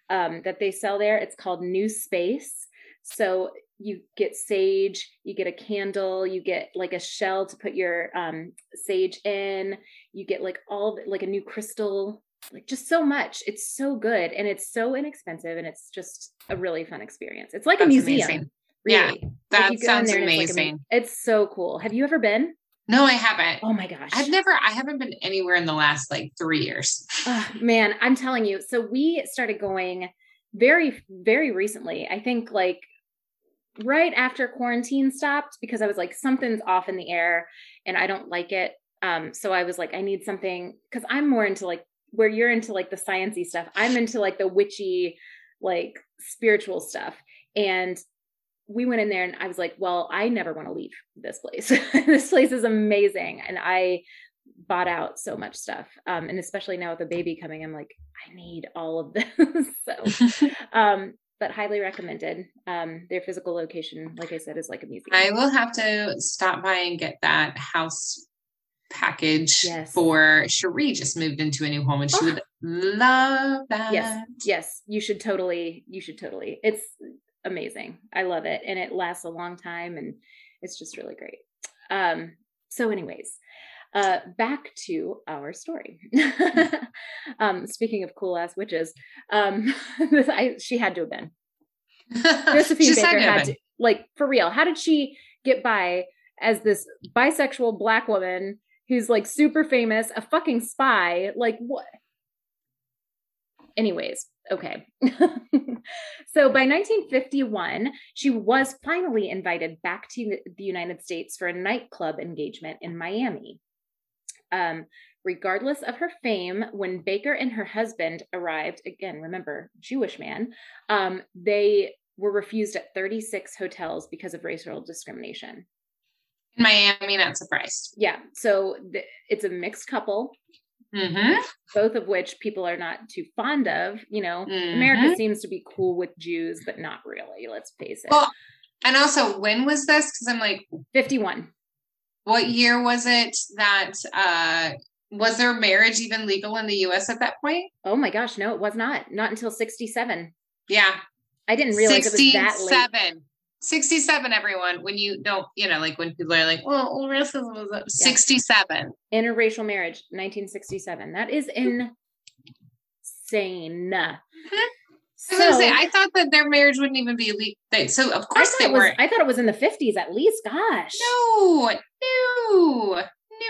S2: um, that they sell there it's called new space so you get sage, you get a candle, you get like a shell to put your um, sage in, you get like all the, like a new crystal, like just so much. It's so good and it's so inexpensive and it's just a really fun experience. It's like That's a museum. Amazing.
S1: Really. Yeah, that sounds amazing.
S2: It's, like a, it's so cool. Have you ever been?
S1: No, I haven't.
S2: Oh my gosh.
S1: I've never, I haven't been anywhere in the last like three years.
S2: Oh, man, I'm telling you. So we started going very, very recently. I think like right after quarantine stopped because I was like, something's off in the air and I don't like it. Um, so I was like, I need something because I'm more into like where you're into like the sciency stuff. I'm into like the witchy, like spiritual stuff. And we went in there and I was like, well, I never want to leave this place. this place is amazing. And I bought out so much stuff. Um, and especially now with a baby coming, I'm like, I need all of this. so um, but highly recommended. Um, their physical location, like I said, is like a museum.
S1: I will have to stop by and get that house package yes. for Cherie just moved into a new home and she oh. would love that.
S2: Yes. Yes. You should totally, you should totally. It's amazing. I love it. And it lasts a long time and it's just really great. Um, so anyways, uh, back to our story. um, speaking of cool ass witches, um, I, she had to have been. Josephine Baker had, had to, like, for real. How did she get by as this bisexual black woman who's like super famous, a fucking spy. Like what? Anyways, okay. so by 1951, she was finally invited back to the United States for a nightclub engagement in Miami. Um, regardless of her fame, when Baker and her husband arrived, again, remember, Jewish man, um, they were refused at 36 hotels because of racial discrimination.
S1: In Miami, not surprised.
S2: Yeah. So th- it's a mixed couple.
S1: Mm-hmm.
S2: Both of which people are not too fond of. You know,
S1: Mhm.
S2: America seems to be cool with Jews, but not really. Let's face it.
S1: Well, and also, when was this? Because I'm like,
S2: 51.
S1: what year was it that uh was their marriage even legal in the US at that point?
S2: Oh my gosh, no, it was not. Not until 67.
S1: Yeah.
S2: I didn't realize it was that late.
S1: 67. 67, everyone. When you don't, you know, like when people are like, well, racism was up. 67.
S2: Interracial marriage, 1967. That is insane.
S1: I was gonna say, I thought that their marriage wouldn't even be legal. So of course they
S2: it was,
S1: weren't.
S2: I thought it was in the 50s at least. Gosh.
S1: No, no, no.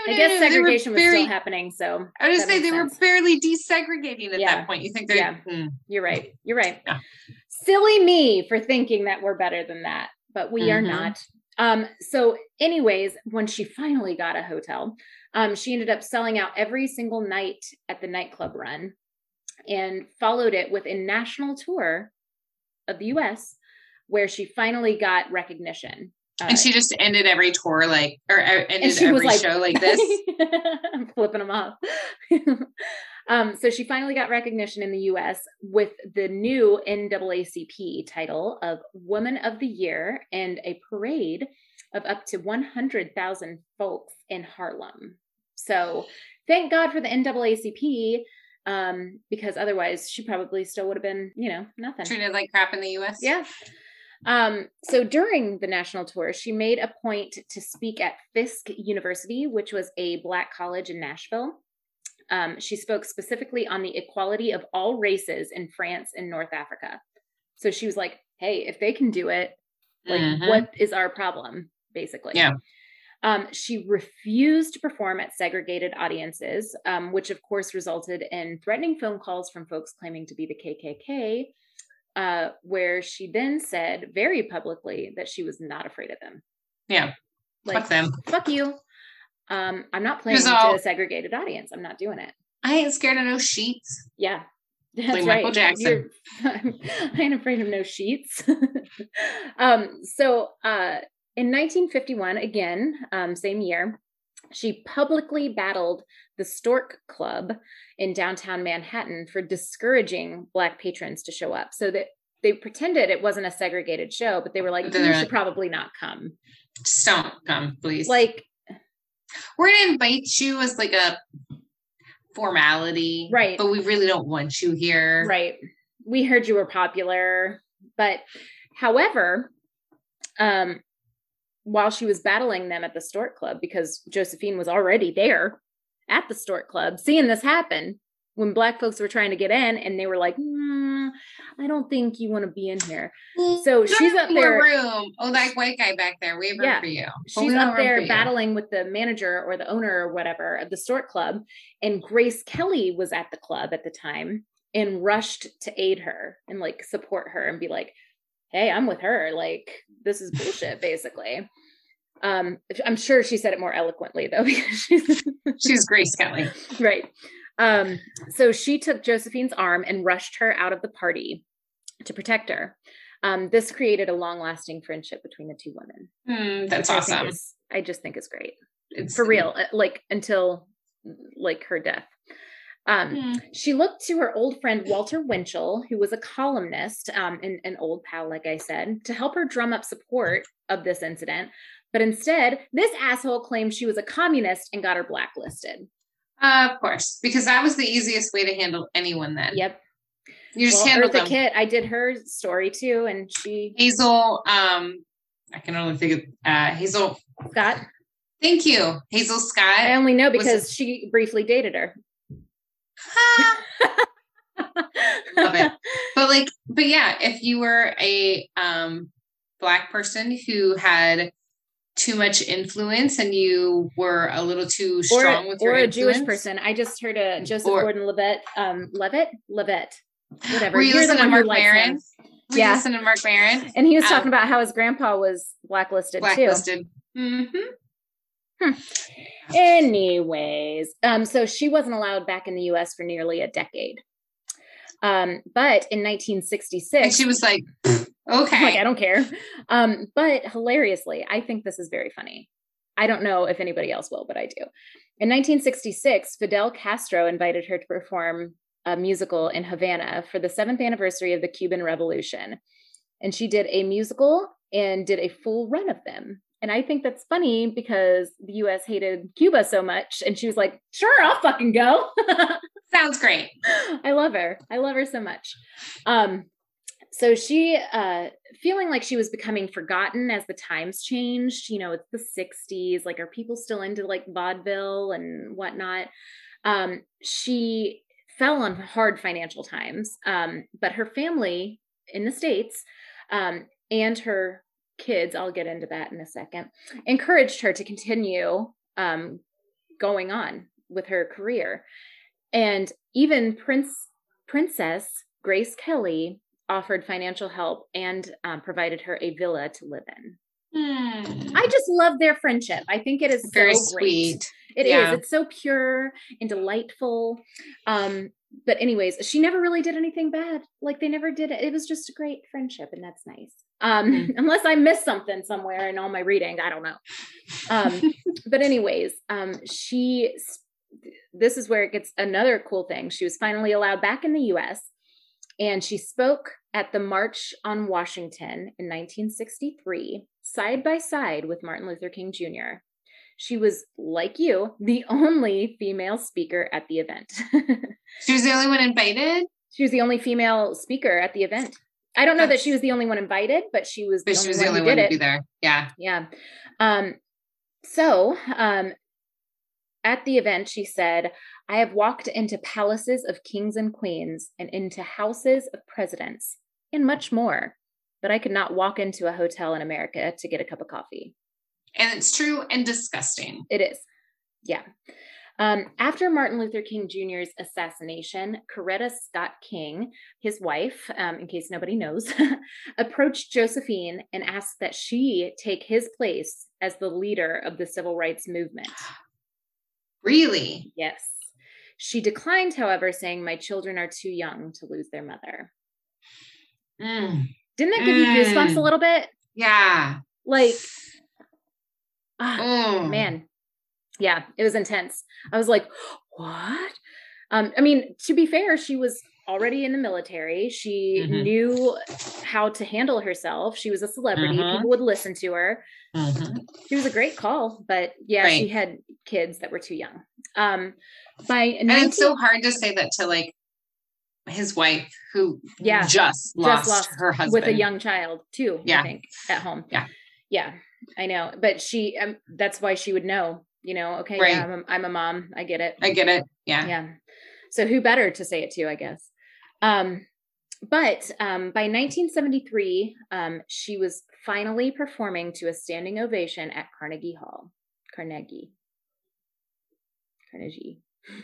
S2: I guess
S1: no.
S2: Segregation was
S1: very-
S2: still happening. So
S1: I was gonna say they were barely desegregating at
S2: Yeah.
S1: that point. You think they're
S2: Yeah.
S1: Hmm.
S2: you're right. You're right.
S1: Yeah.
S2: Silly me for thinking that we're better than that, but we are
S1: Mhm.
S2: not. Um, so, anyways, when she finally got a hotel, um, she ended up selling out every single night at the nightclub run and followed it with a national tour of the US where she finally got recognition. Uh,
S1: and she just ended every tour like, or ended every
S2: like-
S1: show like this.
S2: I'm flipping them off. um, so she finally got recognition in the US with the new NAACP title of Woman of the Year and a parade of up to 100,000 folks in Harlem. So thank God for the NAACP um, because otherwise she probably still would have been, you know, nothing.
S1: Treated like crap in the US.
S2: Yeah. Um, so during the national tour, she made a point to speak at Fisk University, which was a black college in Nashville. Um, she spoke specifically on the equality of all races in France and North Africa. So she was like, hey, if they can do it, like,
S1: Mhm.
S2: what is our problem, basically?
S1: Yeah.
S2: Um, she refused to perform at segregated audiences, um, which of course resulted in threatening phone calls from folks claiming to be the KKK, uh, where she then said very publicly that she was not afraid of them.
S1: Yeah.
S2: Like,
S1: Fuck them.
S2: fuck you. Um, I'm not playing to a segregated audience. I'm not doing it.
S1: I ain't scared of no sheets.
S2: Yeah. That's
S1: Like
S2: right.
S1: Michael Jackson.
S2: I ain't afraid of no sheets. um, so uh, in 1951, again, um, same year, she publicly battled the Stork Club in downtown Manhattan for discouraging Black patrons to show up. So that they pretended it wasn't a segregated show, but they were like, you should probably not come.
S1: Just don't come, please.
S2: Like,
S1: we're gonna invite you as like a formality,
S2: Right.
S1: But we really don't want you here,
S2: Right. We heard you were popular, but however, um, while she was battling them at the Stork Club, because Josephine was already there at the Stork Club, seeing this happen when Black folks were trying to get in, and they were like, "Hmm, "I don't think you want to be in here." So she's up there.
S1: room. Oh, that white guy back there. We have room
S2: Yeah.
S1: for you. But
S2: She's up there battling with the manager or the owner or whatever of the Stork Club. And Grace Kelly was at the club at the time and rushed to aid her and like support her and be like, hey, I'm with her. Like, this is bullshit, basically. Um, I'm sure she said it more eloquently though, because she's
S1: She's Grace Kelly.
S2: right. Um, so she took Josephine's arm and rushed her out of the party to protect her. Um, this created a long-lasting friendship between the two women.
S1: Hmm, that's
S2: I
S1: awesome.
S2: is- I just think is great
S1: It's
S2: for real. uh, Like until like her death. Um,
S1: Hmm.
S2: she looked to her old friend Walter Winchell, who was a columnist um, and an old pal, like I said, to help her drum up support of this incident. But instead, this asshole claimed she was a communist and got her blacklisted.
S1: Uh, of course, because that was the easiest way to handle anyone. Then
S2: Yep.
S1: you just
S2: well,
S1: handle
S2: Eartha
S1: them.
S2: Kitt, I did her story too, and she
S1: Hazel. Um, I can only think of uh, Hazel.
S2: Scott.
S1: Thank you, Hazel Scott.
S2: I only know
S1: was
S2: because she briefly dated her.
S1: Love it. but like but yeah if you were a um black person who had too much influence and you were a little too strong
S2: or,
S1: with your
S2: or a
S1: influence?
S2: Jewish person. I just heard a Joseph
S1: Or-
S2: Gordon-Levitt, um, Levitt, Levitt, whatever.
S1: Were you
S2: You're
S1: listening to
S2: Marc
S1: Maron?
S2: him.
S1: Were you
S2: Yeah.
S1: listening to Marc Maron?
S2: And he was
S1: Um,
S2: talking about how his grandpa was blacklisted, too.
S1: Blacklisted. Mm-hmm.
S2: Anyways, um, so she wasn't allowed back in the US for nearly a decade. Um, but in 1966,
S1: And she was like, okay.
S2: like, I don't care. Um, but hilariously, I think this is very funny. I don't know if anybody else will, but I do. In 1966, Fidel Castro invited her to perform a musical in Havana for the seventh anniversary of the Cuban Revolution. And she did a musical and did a full run of them. And I think that's funny because the US hated Cuba so much. And she was like, sure, I'll fucking go.
S1: Sounds great.
S2: I love her. I love her so much. Um, so she uh feeling like she was becoming forgotten as the times changed, you know, it's the 60s, like are people still into like vaudeville and whatnot? Um, she fell on hard financial times. Um, but her family in the States, um, and her kids, I'll get into that in a second, encouraged her to continue um going on with her career. And even Prince Princess Grace Kelly offered financial help and um, provided her a villa to live in.
S1: Hmm.
S2: I just love their friendship. I think it is
S1: Very
S2: so
S1: sweet.
S2: It is.
S1: Yeah.
S2: It's so pure and delightful. Um, but anyways, she never really did anything bad. Like they never did it. It was just a great friendship, and that's nice. Um,
S1: Mm.
S2: unless I missed something somewhere in all my reading, I don't know. Um, but anyways, um, she. This is where it gets another cool thing. She was finally allowed back in the U.S. and she spoke at the March on Washington in 1963, side by side with Martin Luther King Jr. She was, like you, the only female speaker at the event.
S1: She was the only one invited,
S2: she was the only female speaker at the event. I don't know that she was the only one invited, but she was the
S1: but
S2: only
S1: she was
S2: one
S1: the only one to be there. Yeah.
S2: Yeah. Um, so um, at the event, she said, I have walked into palaces of kings and queens and into houses of presidents and much more, but I could not walk into a hotel in America to get a cup of coffee.
S1: And it's true and disgusting.
S2: It is. Yeah. Um, after Martin Luther King Jr.'s assassination, Coretta Scott King, his wife, um, in case nobody knows, approached Josephine and asked that she take his place as the leader of the civil rights movement.
S1: Really?
S2: Yes. She declined, however, saying, My children are too young to lose their mother.
S1: Mm.
S2: Didn't that give you goosebumps a
S1: Mm.
S2: little bit?
S1: Yeah.
S2: Like, ah,
S1: Mm.
S2: man yeah it was intense i was like what um i mean to be fair she was already in the military she
S1: Mhm.
S2: knew how to handle herself she was a celebrity
S1: Mhm.
S2: people would listen to her
S1: Mhm.
S2: she was a great call but yeah she had kids that were too young um by
S1: And it's so hard to say that to like his wife who
S2: Yeah.
S1: just lost,
S2: lost
S1: her husband
S2: with a young child too
S1: Yeah, i
S2: think at home
S1: Yeah.
S2: yeah i know but she um, that's why she would know you know okay
S1: Right.
S2: yeah, I'm, a, I'm a mom i get it
S1: I get it. Yeah.
S2: yeah so who better to say it to i guess um but um by 1973 um she was finally performing to a standing ovation at carnegie hall. Carnegie. Carnegie.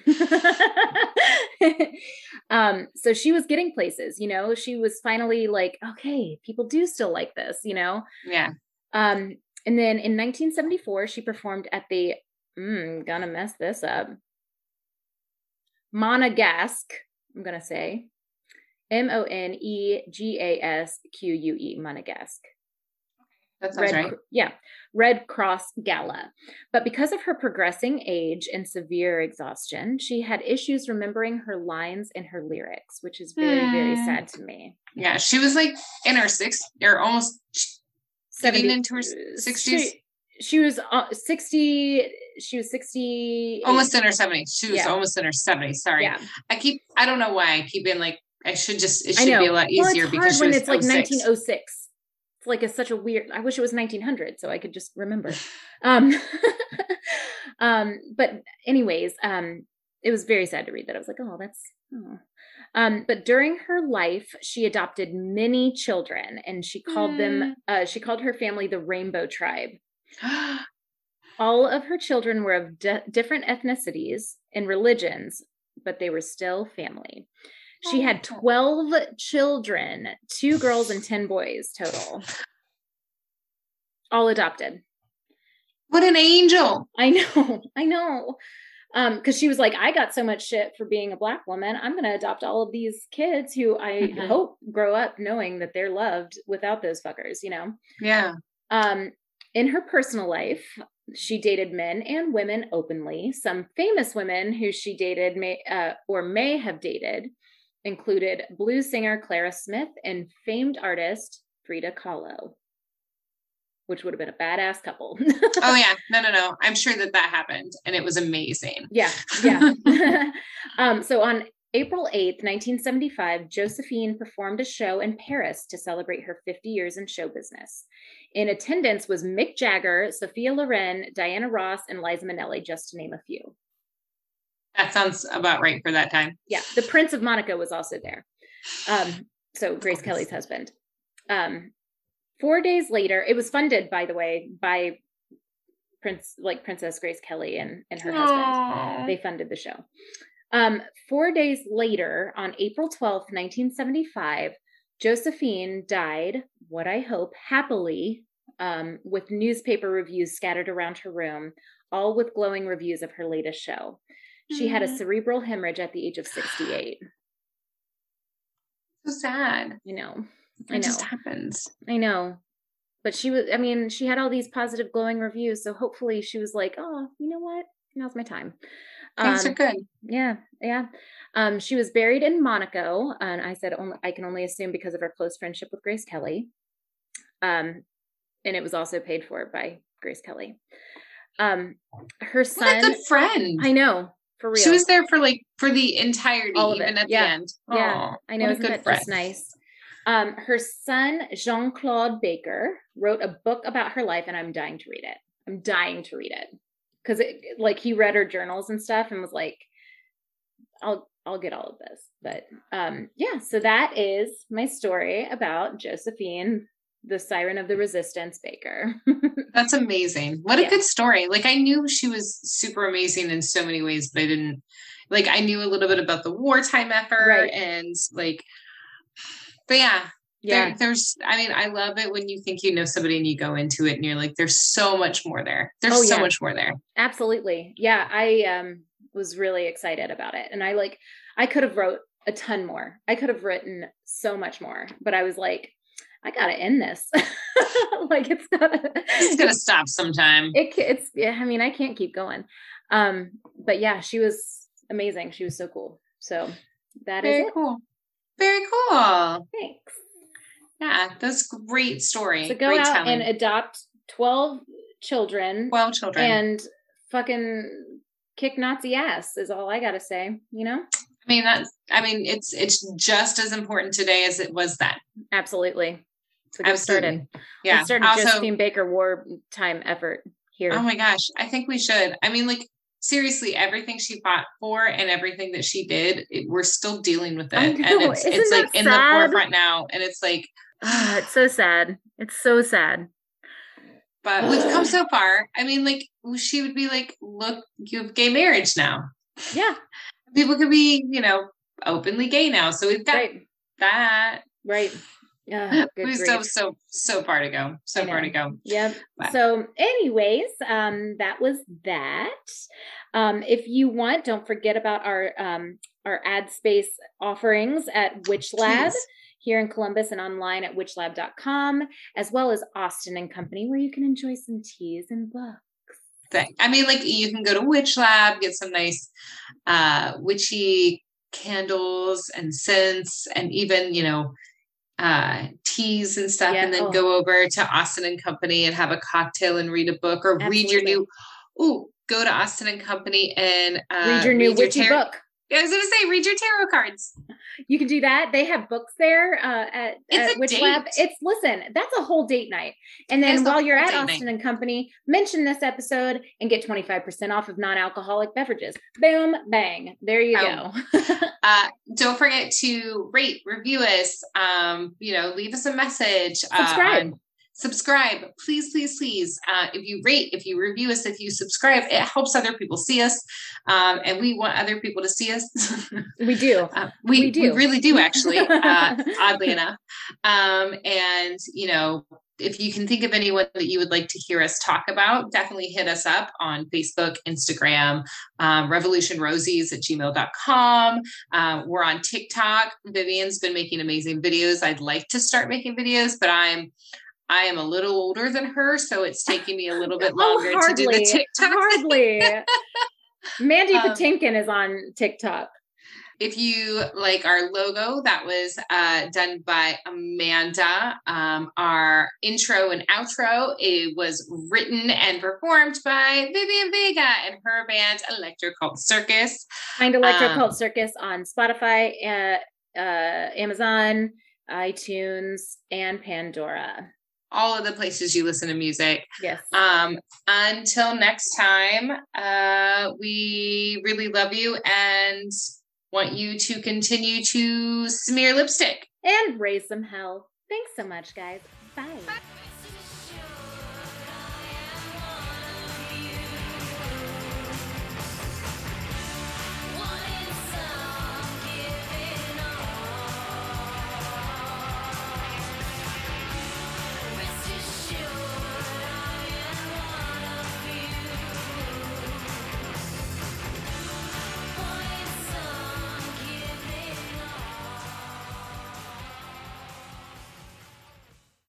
S2: Um so she was getting places you know? She was finally like okay people do still like this you know?
S1: Yeah.
S2: um, and then in 1974, she performed at the, mm, gonna mess this up, Monegasque, I'm gonna say, M O N E G A S Q U E, Monegasque.
S1: That sounds
S2: Red,
S1: right.
S2: Yeah, Red Cross Gala. But because of her progressing age and severe exhaustion, she had issues remembering her lines and her lyrics, which is very, very
S1: Hmm.
S2: sad to me.
S1: Yeah. She was like in her six or almost Getting
S2: 70
S1: into her s-
S2: uh,
S1: 60s?
S2: She, she was uh, 60, she was 60.
S1: almost in her 70s. She was
S2: Yeah.
S1: almost in her 70s. Sorry.
S2: Yeah.
S1: I keep I don't know why I keep being like I should just it should be a lot
S2: well,
S1: easier
S2: it's
S1: because
S2: when
S1: was
S2: it's like 1906. Like it's such a weird. I wish it was 1900 so I could just remember. um, um, but anyways, um, it was very sad to read that. I was like, oh, that's. Oh. Um, but during her life, she adopted many children, and she called them.
S1: Mm.
S2: Uh, she called her family the Rainbow Tribe. All of her children were of di- different ethnicities and religions, but they were still family. She had 12 children, two girls and 10 boys total. All adopted.
S1: what an angel.
S2: I know, I know. Um, because she was like, I got so much shit for being a black woman. I'm gonna adopt all of these kids who I
S1: Mhm.
S2: hope grow up knowing that they're loved without those fuckers, you know.
S1: Yeah.
S2: Um, in her personal life, she dated men and women openly. Some famous women who she dated may uh, or may have dated included blues singer Clara Smith and famed artist Frida Kahlo, which would have been a badass couple.
S1: Oh yeah. No, no, no. I'm sure that that happened and it was amazing.
S2: yeah, yeah. um, so on April 8th, 1975, Josephine performed a show in Paris to celebrate her 50 years in show business. In attendance was Mick Jagger, Sophia Loren, Diana Ross, and Liza Minnelli, just to name a few.
S1: That sounds about right for that time.
S2: Yeah, the Prince of Monaco was also there. Um, so Grace Kelly's husband. Um, four days later, it was funded, by the way, by Prince, like Princess Grace Kelly and, and her husband. They funded the show. Um, four days later, on April 12th, 1975, Josephine died, what I hope, happily, um, with newspaper reviews scattered around her room, all with glowing reviews of her latest show. She had a
S1: Mm.
S2: cerebral hemorrhage at the age of 68.
S1: So sad.
S2: I know.
S1: It
S2: I know.
S1: just happens.
S2: I know. But she was, I mean, she had all these positive, glowing reviews. So hopefully she was like, oh, you know what? Now's my time.
S1: Things
S2: Um,
S1: are good.
S2: Yeah, yeah. Um, she was buried in Monaco, and I said only, I can only assume because of her close friendship with Grace Kelly. Um, and it was also paid for by Grace Kelly. Um, her
S1: What a
S2: son,
S1: good friend.
S2: I know for real.
S1: She was there for like for the entirety,
S2: All of
S1: even at
S2: yeah.
S1: the end.
S2: Yeah,
S1: Aw,
S2: I know, isn't
S1: good
S2: that
S1: friend.
S2: just nice? Um, her son, Jean Claude Baker, wrote a book about her life, and I'm dying to read it. I'm dying to read it because, it, like, he read her journals and stuff, and was like, "I'll, I'll get all of this." But, um, yeah. So that is my story about Josephine, the Siren of the Resistance Baker.
S1: That's amazing. What a
S2: Yeah.
S1: good story. Like I knew she was super amazing in so many ways, but I didn't like I knew a little bit about the wartime effort
S2: Right.
S1: and like but yeah,
S2: yeah,
S1: there, there's I mean, I love it when you think you know somebody and you go into it and you're like, there's so much more there. There's
S2: Oh,
S1: so
S2: yeah.
S1: much more there.
S2: absolutely. Yeah, I um was really excited about it, and I like I could have wrote a ton more. I could have written so much more, but I was like, I gotta end this. like it's gotta,
S1: It's gonna stop sometime.
S2: it, it's yeah. I mean, I can't keep going. Um, but yeah, she was amazing. She was so cool. So that is
S1: Very
S2: it.
S1: cool. Very cool.
S2: Thanks.
S1: Yeah, that's great story.
S2: So go
S1: great
S2: out
S1: telling.
S2: and adopt twelve children
S1: well children.
S2: and fucking kick Nazi ass is all I gotta say. You know.
S1: I mean that's I mean it's it's just as important today as it was then.
S2: Absolutely. So get
S1: Absolutely.
S2: started.
S1: Yeah.
S2: Let's start
S1: Also,
S2: Josephine Baker wartime effort here.
S1: oh my gosh, I think we should. I mean, like seriously, everything she fought for and everything that she did, it, we're still dealing with it, and it's
S2: Isn't
S1: it's like
S2: that
S1: in the forefront now, and it's like,
S2: Ah, it's so sad. It's so sad.
S1: but we've come so far. I mean, like she would be like, look, you have gay marriage now.
S2: Yeah.
S1: People could be, you know, openly gay now. So we've got
S2: Right.
S1: that.
S2: Right. Yeah. Good
S1: we still have so so far to go. So far to go.
S2: Yep.
S1: But-
S2: So, anyways, um, that was that. Um, if you want, don't forget about our um our ad space offerings at Witch Lab
S1: Please.
S2: here in Columbus and online at witchlab.com, as well as Austen and Company, where you can enjoy some teas and books.
S1: thing. I mean, like you can go to Witch Lab, get some nice uh witchy candles and scents and even, you know, uh teas and stuff,
S2: Yeah,
S1: and then
S2: oh.
S1: go over to Austen and Company and have a cocktail and read a book or read your new ooh, go to Austen and Company and uh
S2: Read your new witchy
S1: tarot-
S2: book.
S1: I was gonna say read your tarot cards.
S2: You can do that. They have books there uh, at,
S1: It's
S2: at Witch Lab. It's listen, that's a whole date night. And then while you're at
S1: date night.
S2: Austen and Company, mention this episode and get 25% off of non-alcoholic beverages. Boom, bang. There you
S1: Oh.
S2: go.
S1: Uh, don't forget to rate, review us. Um, you know, leave us a message. uh,
S2: Subscribe.
S1: on- subscribe please please please uh, if you rate if you review us if you subscribe it helps other people see us um, and we want other people to see us
S2: we do
S1: uh, we, we, do we really do actually uh, oddly enough um, and you know if you can think of anyone that you would like to hear us talk about, definitely hit us up on Facebook, Instagram, um, revolutionrosies at gmail.com. Uh, we're on TikTok. Vivian's been making amazing videos. I'd like to start making videos, but I'm I am a little older than her, so it's taking me a little bit oh, longer oh, to do the TikTok.
S2: Hardly. Mandy um, Patinkin is on TikTok.
S1: If you like our logo, that was uh, done by Amanda. Um, our intro and outro, it was written and performed by Vivian Vega and her band Electro Cult Circus.
S2: Find Electro um, Cult Circus on Spotify, uh, uh, Amazon, iTunes, and Pandora
S1: all of the places you listen to music.
S2: Yes.
S1: Um, until next time, uh, we really love you and want you to continue to smear lipstick
S2: and raise some hell. Thanks so much, guys. Bye. Bye.